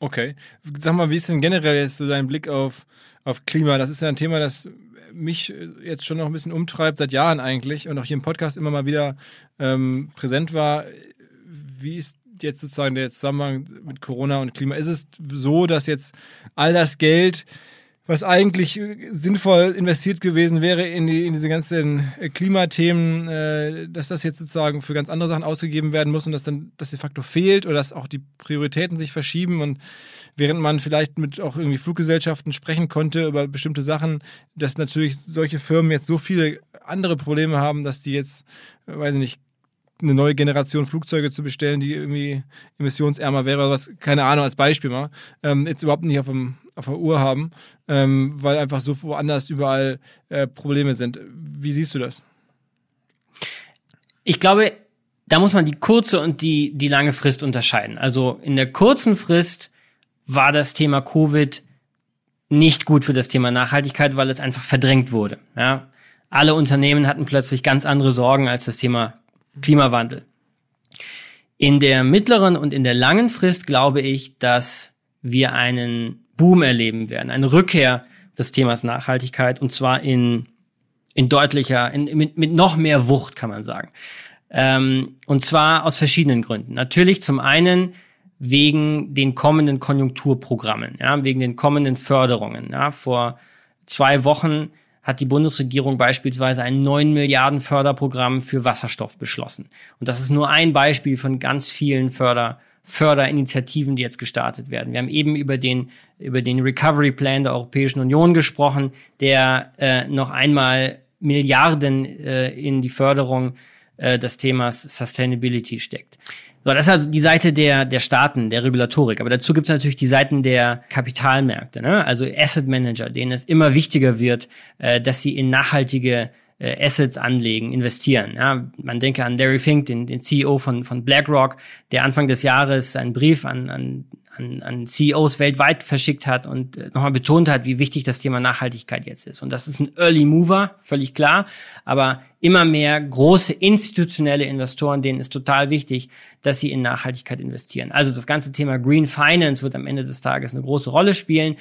Okay. Sag mal, wie ist denn generell jetzt so dein Blick auf, auf Klima? Das ist ja ein Thema, das mich jetzt schon noch ein bisschen umtreibt, seit Jahren eigentlich und auch hier im Podcast immer mal wieder ähm, präsent war. Wie ist jetzt sozusagen der Zusammenhang mit Corona und Klima? Ist es so, dass jetzt all das Geld was eigentlich sinnvoll investiert gewesen wäre in, die, in diese ganzen äh, Klimathemen, äh, dass das jetzt sozusagen für ganz andere Sachen ausgegeben werden muss und dass dann das de facto fehlt oder dass auch die Prioritäten sich verschieben und während man vielleicht mit auch irgendwie Fluggesellschaften sprechen konnte über bestimmte Sachen, dass natürlich solche Firmen jetzt so viele andere Probleme haben, dass die jetzt, äh, weiß ich nicht, eine neue Generation Flugzeuge zu bestellen, die irgendwie emissionsärmer wäre oder was, keine Ahnung, als Beispiel mal, ähm, jetzt überhaupt nicht auf, dem, auf der Uhr haben, ähm, weil einfach so woanders überall äh, Probleme sind. Wie siehst du das? Ich glaube, da muss man die kurze und die, die lange Frist unterscheiden. Also in der kurzen Frist war das Thema Covid nicht gut für das Thema Nachhaltigkeit, weil es einfach verdrängt wurde. Ja? Alle Unternehmen hatten plötzlich ganz andere Sorgen als das Thema Klimawandel. In der mittleren und in der langen Frist glaube ich, dass wir einen Boom erleben werden, eine Rückkehr des Themas Nachhaltigkeit und zwar in, in deutlicher, in, mit, mit noch mehr Wucht, kann man sagen. Ähm, und zwar aus verschiedenen Gründen. Natürlich zum einen wegen den kommenden Konjunkturprogrammen, ja, wegen den kommenden Förderungen. Ja. Vor zwei Wochen hat die Bundesregierung beispielsweise ein 9 Milliarden Förderprogramm für Wasserstoff beschlossen. Und das ist nur ein Beispiel von ganz vielen Förder, Förderinitiativen, die jetzt gestartet werden. Wir haben eben über den, über den Recovery Plan der Europäischen Union gesprochen, der äh, noch einmal Milliarden äh, in die Förderung äh, des Themas Sustainability steckt. So, das ist also die Seite der, der Staaten, der Regulatorik. Aber dazu gibt es natürlich die Seiten der Kapitalmärkte, ne? also Asset Manager, denen es immer wichtiger wird, äh, dass sie in nachhaltige äh, Assets anlegen, investieren. Ja, man denke an Larry Fink, den, den CEO von, von BlackRock, der Anfang des Jahres einen Brief an, an an, an CEOs weltweit verschickt hat und äh, nochmal betont hat, wie wichtig das Thema Nachhaltigkeit jetzt ist. Und das ist ein Early Mover, völlig klar. Aber immer mehr große institutionelle Investoren, denen ist total wichtig, dass sie in Nachhaltigkeit investieren. Also das ganze Thema Green Finance wird am Ende des Tages eine große Rolle spielen.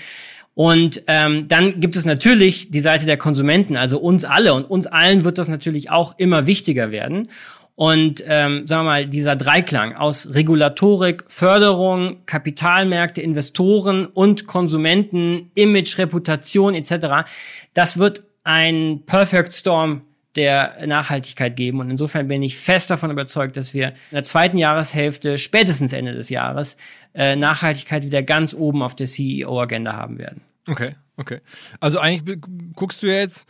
Und ähm, dann gibt es natürlich die Seite der Konsumenten, also uns alle. Und uns allen wird das natürlich auch immer wichtiger werden. Und ähm, sagen wir mal, dieser Dreiklang aus Regulatorik, Förderung, Kapitalmärkte, Investoren und Konsumenten, Image, Reputation etc., das wird ein Perfect Storm der Nachhaltigkeit geben. Und insofern bin ich fest davon überzeugt, dass wir in der zweiten Jahreshälfte, spätestens Ende des Jahres, äh, Nachhaltigkeit wieder ganz oben auf der CEO-Agenda haben werden. Okay, okay. Also eigentlich guckst du ja jetzt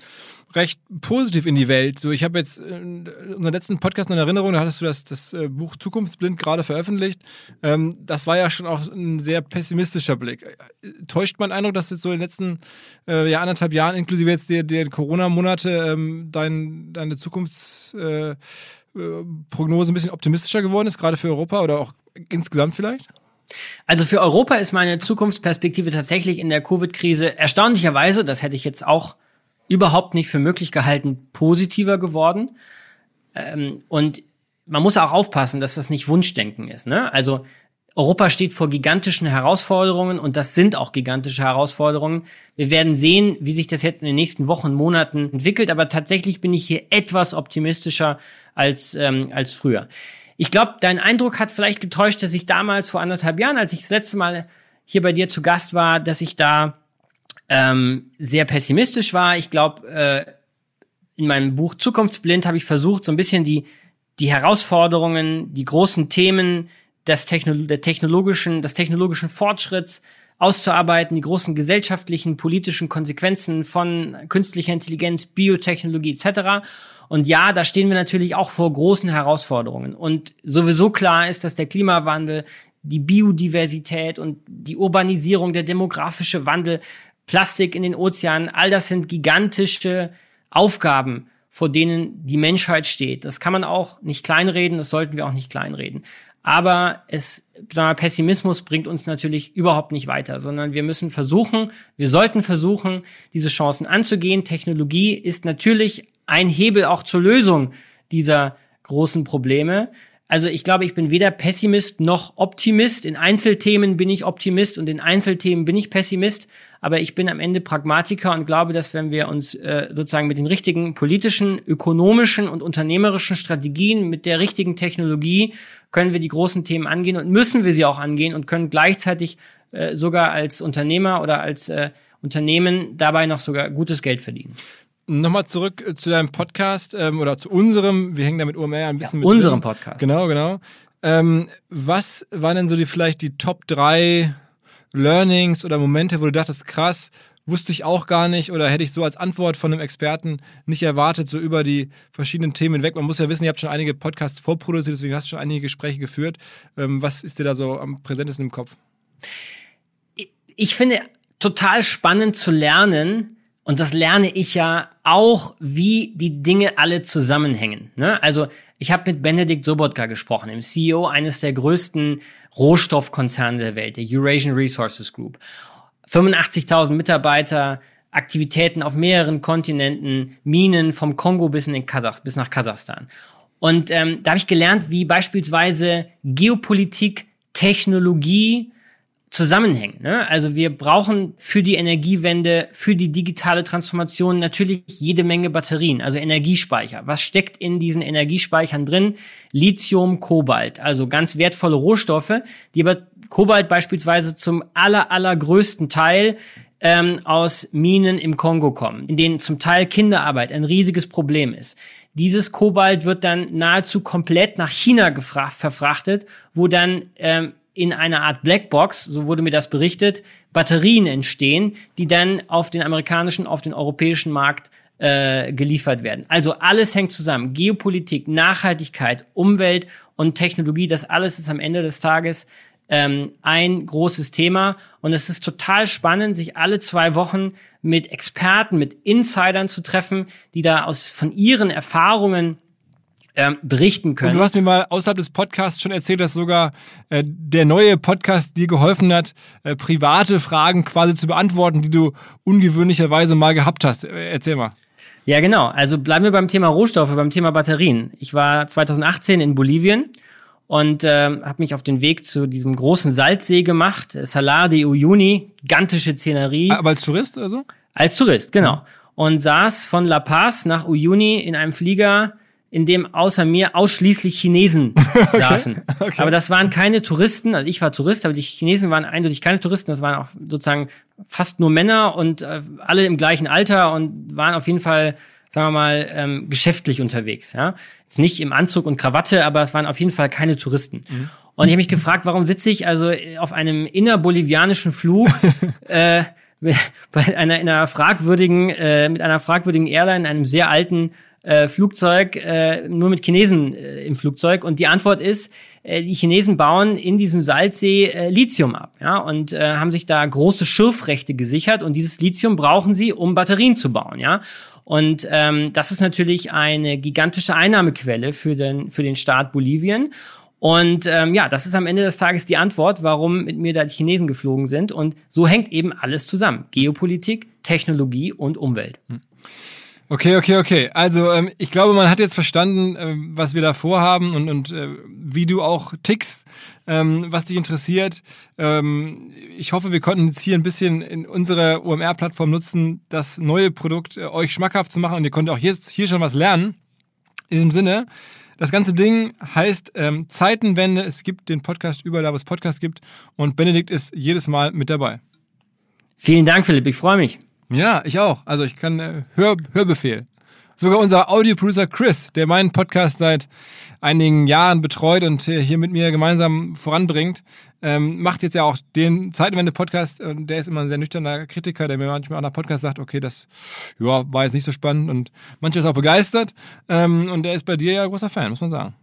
recht positiv in die Welt. So, ich habe jetzt in unserem letzten Podcast in Erinnerung, da hattest du das, das äh, Buch Zukunftsblind gerade veröffentlicht. Ähm, das war ja schon auch ein sehr pessimistischer Blick. Täuscht mein Eindruck, dass jetzt so in den letzten äh, ja, anderthalb Jahren, inklusive jetzt der, der Corona-Monate, ähm, dein, deine Zukunftsprognose äh, ein bisschen optimistischer geworden ist, gerade für Europa oder auch insgesamt vielleicht? Also für Europa ist meine Zukunftsperspektive tatsächlich in der Covid-Krise erstaunlicherweise, das hätte ich jetzt auch überhaupt nicht für möglich gehalten, positiver geworden. Ähm, und man muss auch aufpassen, dass das nicht Wunschdenken ist. Ne? Also Europa steht vor gigantischen Herausforderungen und das sind auch gigantische Herausforderungen. Wir werden sehen, wie sich das jetzt in den nächsten Wochen, Monaten entwickelt, aber tatsächlich bin ich hier etwas optimistischer als, ähm, als früher. Ich glaube, dein Eindruck hat vielleicht getäuscht, dass ich damals vor anderthalb Jahren, als ich das letzte Mal hier bei dir zu Gast war, dass ich da ähm, sehr pessimistisch war. Ich glaube, äh, in meinem Buch Zukunftsblind habe ich versucht, so ein bisschen die, die Herausforderungen, die großen Themen des, Techno der technologischen, des technologischen Fortschritts auszuarbeiten, die großen gesellschaftlichen, politischen Konsequenzen von künstlicher Intelligenz, Biotechnologie etc. Und ja, da stehen wir natürlich auch vor großen Herausforderungen. Und sowieso klar ist, dass der Klimawandel, die Biodiversität und die Urbanisierung, der demografische Wandel, Plastik in den Ozeanen, all das sind gigantische Aufgaben, vor denen die Menschheit steht. Das kann man auch nicht kleinreden, das sollten wir auch nicht kleinreden. Aber es, sagen wir, Pessimismus bringt uns natürlich überhaupt nicht weiter, sondern wir müssen versuchen, wir sollten versuchen, diese Chancen anzugehen. Technologie ist natürlich ein Hebel auch zur Lösung dieser großen Probleme. Also ich glaube, ich bin weder Pessimist noch Optimist. In Einzelthemen bin ich Optimist und in Einzelthemen bin ich Pessimist. Aber ich bin am Ende Pragmatiker und glaube, dass wenn wir uns äh, sozusagen mit den richtigen politischen, ökonomischen und unternehmerischen Strategien, mit der richtigen Technologie, können wir die großen Themen angehen und müssen wir sie auch angehen und können gleichzeitig äh, sogar als Unternehmer oder als äh, Unternehmen dabei noch sogar gutes Geld verdienen. Nochmal zurück äh, zu deinem Podcast ähm, oder zu unserem, wir hängen da mit OMR ein bisschen ja, mit unserem drin. Podcast. Genau, genau. Ähm, was waren denn so die vielleicht die Top drei Learnings oder Momente, wo du dachtest, krass, wusste ich auch gar nicht oder hätte ich so als Antwort von einem Experten nicht erwartet, so über die verschiedenen Themen weg. Man muss ja wissen, ihr habt schon einige Podcasts vorproduziert, deswegen hast du schon einige Gespräche geführt. Ähm, was ist dir da so am präsentesten im Kopf? Ich finde total spannend zu lernen, und das lerne ich ja auch, wie die Dinge alle zusammenhängen. Ne? Also ich habe mit Benedikt Sobotka gesprochen, dem CEO eines der größten Rohstoffkonzerne der Welt, der Eurasian Resources Group. 85.000 Mitarbeiter, Aktivitäten auf mehreren Kontinenten, Minen vom Kongo bis, in Kasach, bis nach Kasachstan. Und ähm, da habe ich gelernt, wie beispielsweise Geopolitik, Technologie, zusammenhängen. Ne? Also wir brauchen für die Energiewende, für die digitale Transformation natürlich jede Menge Batterien, also Energiespeicher. Was steckt in diesen Energiespeichern drin? Lithium, Kobalt, also ganz wertvolle Rohstoffe, die aber Kobalt beispielsweise zum aller, allergrößten Teil ähm, aus Minen im Kongo kommen, in denen zum Teil Kinderarbeit ein riesiges Problem ist. Dieses Kobalt wird dann nahezu komplett nach China verfrachtet, wo dann ähm, in einer Art Blackbox, so wurde mir das berichtet, Batterien entstehen, die dann auf den amerikanischen, auf den europäischen Markt äh, geliefert werden. Also alles hängt zusammen. Geopolitik, Nachhaltigkeit, Umwelt und Technologie, das alles ist am Ende des Tages ähm, ein großes Thema. Und es ist total spannend, sich alle zwei Wochen mit Experten, mit Insidern zu treffen, die da aus von ihren Erfahrungen ähm, berichten können. Und du hast mir mal außerhalb des Podcasts schon erzählt, dass sogar äh, der neue Podcast dir geholfen hat, äh, private Fragen quasi zu beantworten, die du ungewöhnlicherweise mal gehabt hast. Äh, erzähl mal. Ja, genau. Also bleiben wir beim Thema Rohstoffe, beim Thema Batterien. Ich war 2018 in Bolivien und äh, habe mich auf den Weg zu diesem großen Salzsee gemacht, Salar de Uyuni, gigantische Szenerie. Aber als Tourist also? Als Tourist, genau. Und saß von La Paz nach Uyuni in einem Flieger in dem außer mir ausschließlich Chinesen okay. saßen. Okay. Aber das waren keine Touristen, also ich war Tourist, aber die Chinesen waren eindeutig keine Touristen, das waren auch sozusagen fast nur Männer und äh, alle im gleichen Alter und waren auf jeden Fall, sagen wir mal, ähm, geschäftlich unterwegs. Ja? Jetzt nicht im Anzug und Krawatte, aber es waren auf jeden Fall keine Touristen. Mhm. Und ich habe mich gefragt, warum sitze ich also auf einem innerbolivianischen Flug äh, bei einer, in einer fragwürdigen, äh, mit einer fragwürdigen Airline, einem sehr alten äh, Flugzeug, äh, nur mit Chinesen äh, im Flugzeug? Und die Antwort ist, äh, die Chinesen bauen in diesem Salzsee äh, Lithium ab, ja, und äh, haben sich da große Schürfrechte gesichert und dieses Lithium brauchen sie, um Batterien zu bauen, ja. Und ähm, das ist natürlich eine gigantische Einnahmequelle für den für den Staat Bolivien. Und ähm, ja, das ist am Ende des Tages die Antwort, warum mit mir da die Chinesen geflogen sind. Und so hängt eben alles zusammen: Geopolitik, Technologie und Umwelt. Hm. Okay, okay, okay. Also ähm, ich glaube, man hat jetzt verstanden, äh, was wir da vorhaben und, und äh, wie du auch tickst, ähm, was dich interessiert. Ähm, ich hoffe, wir konnten jetzt hier ein bisschen in unserer OMR-Plattform nutzen, das neue Produkt äh, euch schmackhaft zu machen und ihr könnt auch jetzt hier schon was lernen. In diesem Sinne, das ganze Ding heißt ähm, Zeitenwende. Es gibt den Podcast überall wo es Podcast gibt und Benedikt ist jedes Mal mit dabei. Vielen Dank, Philipp. Ich freue mich. Ja, ich auch. Also ich kann äh, Hör, Hörbefehl. Sogar unser Audioproducer Chris, der meinen Podcast seit einigen Jahren betreut und hier mit mir gemeinsam voranbringt, ähm, macht jetzt ja auch den Zeitenwende-Podcast und der ist immer ein sehr nüchterner Kritiker, der mir manchmal auch nach Podcast sagt, okay, das ja, war jetzt nicht so spannend und manchmal ist auch begeistert ähm, und der ist bei dir ja großer Fan, muss man sagen.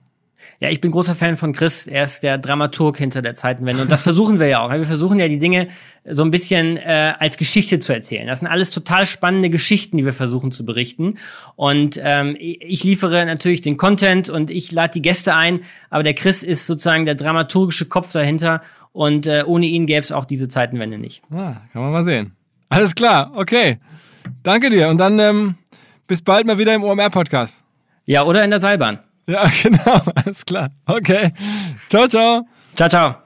Ja, ich bin großer Fan von Chris. Er ist der Dramaturg hinter der Zeitenwende. Und das versuchen wir ja auch. Wir versuchen ja die Dinge so ein bisschen äh, als Geschichte zu erzählen. Das sind alles total spannende Geschichten, die wir versuchen zu berichten. Und ähm, ich liefere natürlich den Content und ich lade die Gäste ein. Aber der Chris ist sozusagen der dramaturgische Kopf dahinter. Und äh, ohne ihn gäbe es auch diese Zeitenwende nicht. Ah, kann man mal sehen. Alles klar, okay. Danke dir. Und dann ähm, bis bald mal wieder im OMR-Podcast. Ja, oder in der Seilbahn. Ja, genau, alles klar. Okay. Ciao, ciao. Ciao, ciao.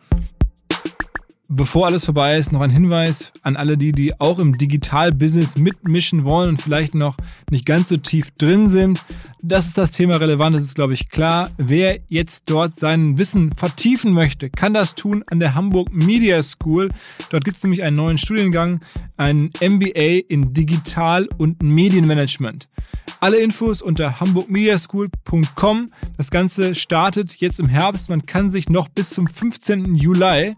Bevor alles vorbei ist, noch ein Hinweis an alle die, die auch im Digital-Business mitmischen wollen und vielleicht noch nicht ganz so tief drin sind. Das ist das Thema relevant, das ist, glaube ich, klar. Wer jetzt dort sein Wissen vertiefen möchte, kann das tun an der Hamburg Media School. Dort gibt es nämlich einen neuen Studiengang, einen MBA in Digital- und Medienmanagement. Alle Infos unter hamburgmediaschool.com. Das Ganze startet jetzt im Herbst. Man kann sich noch bis zum 15. Juli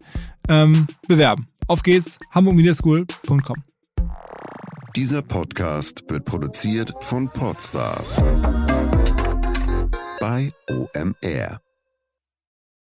ähm, bewerben. Auf geht's, hamburgmediaschool.com. Dieser Podcast wird produziert von Podstars bei OMR.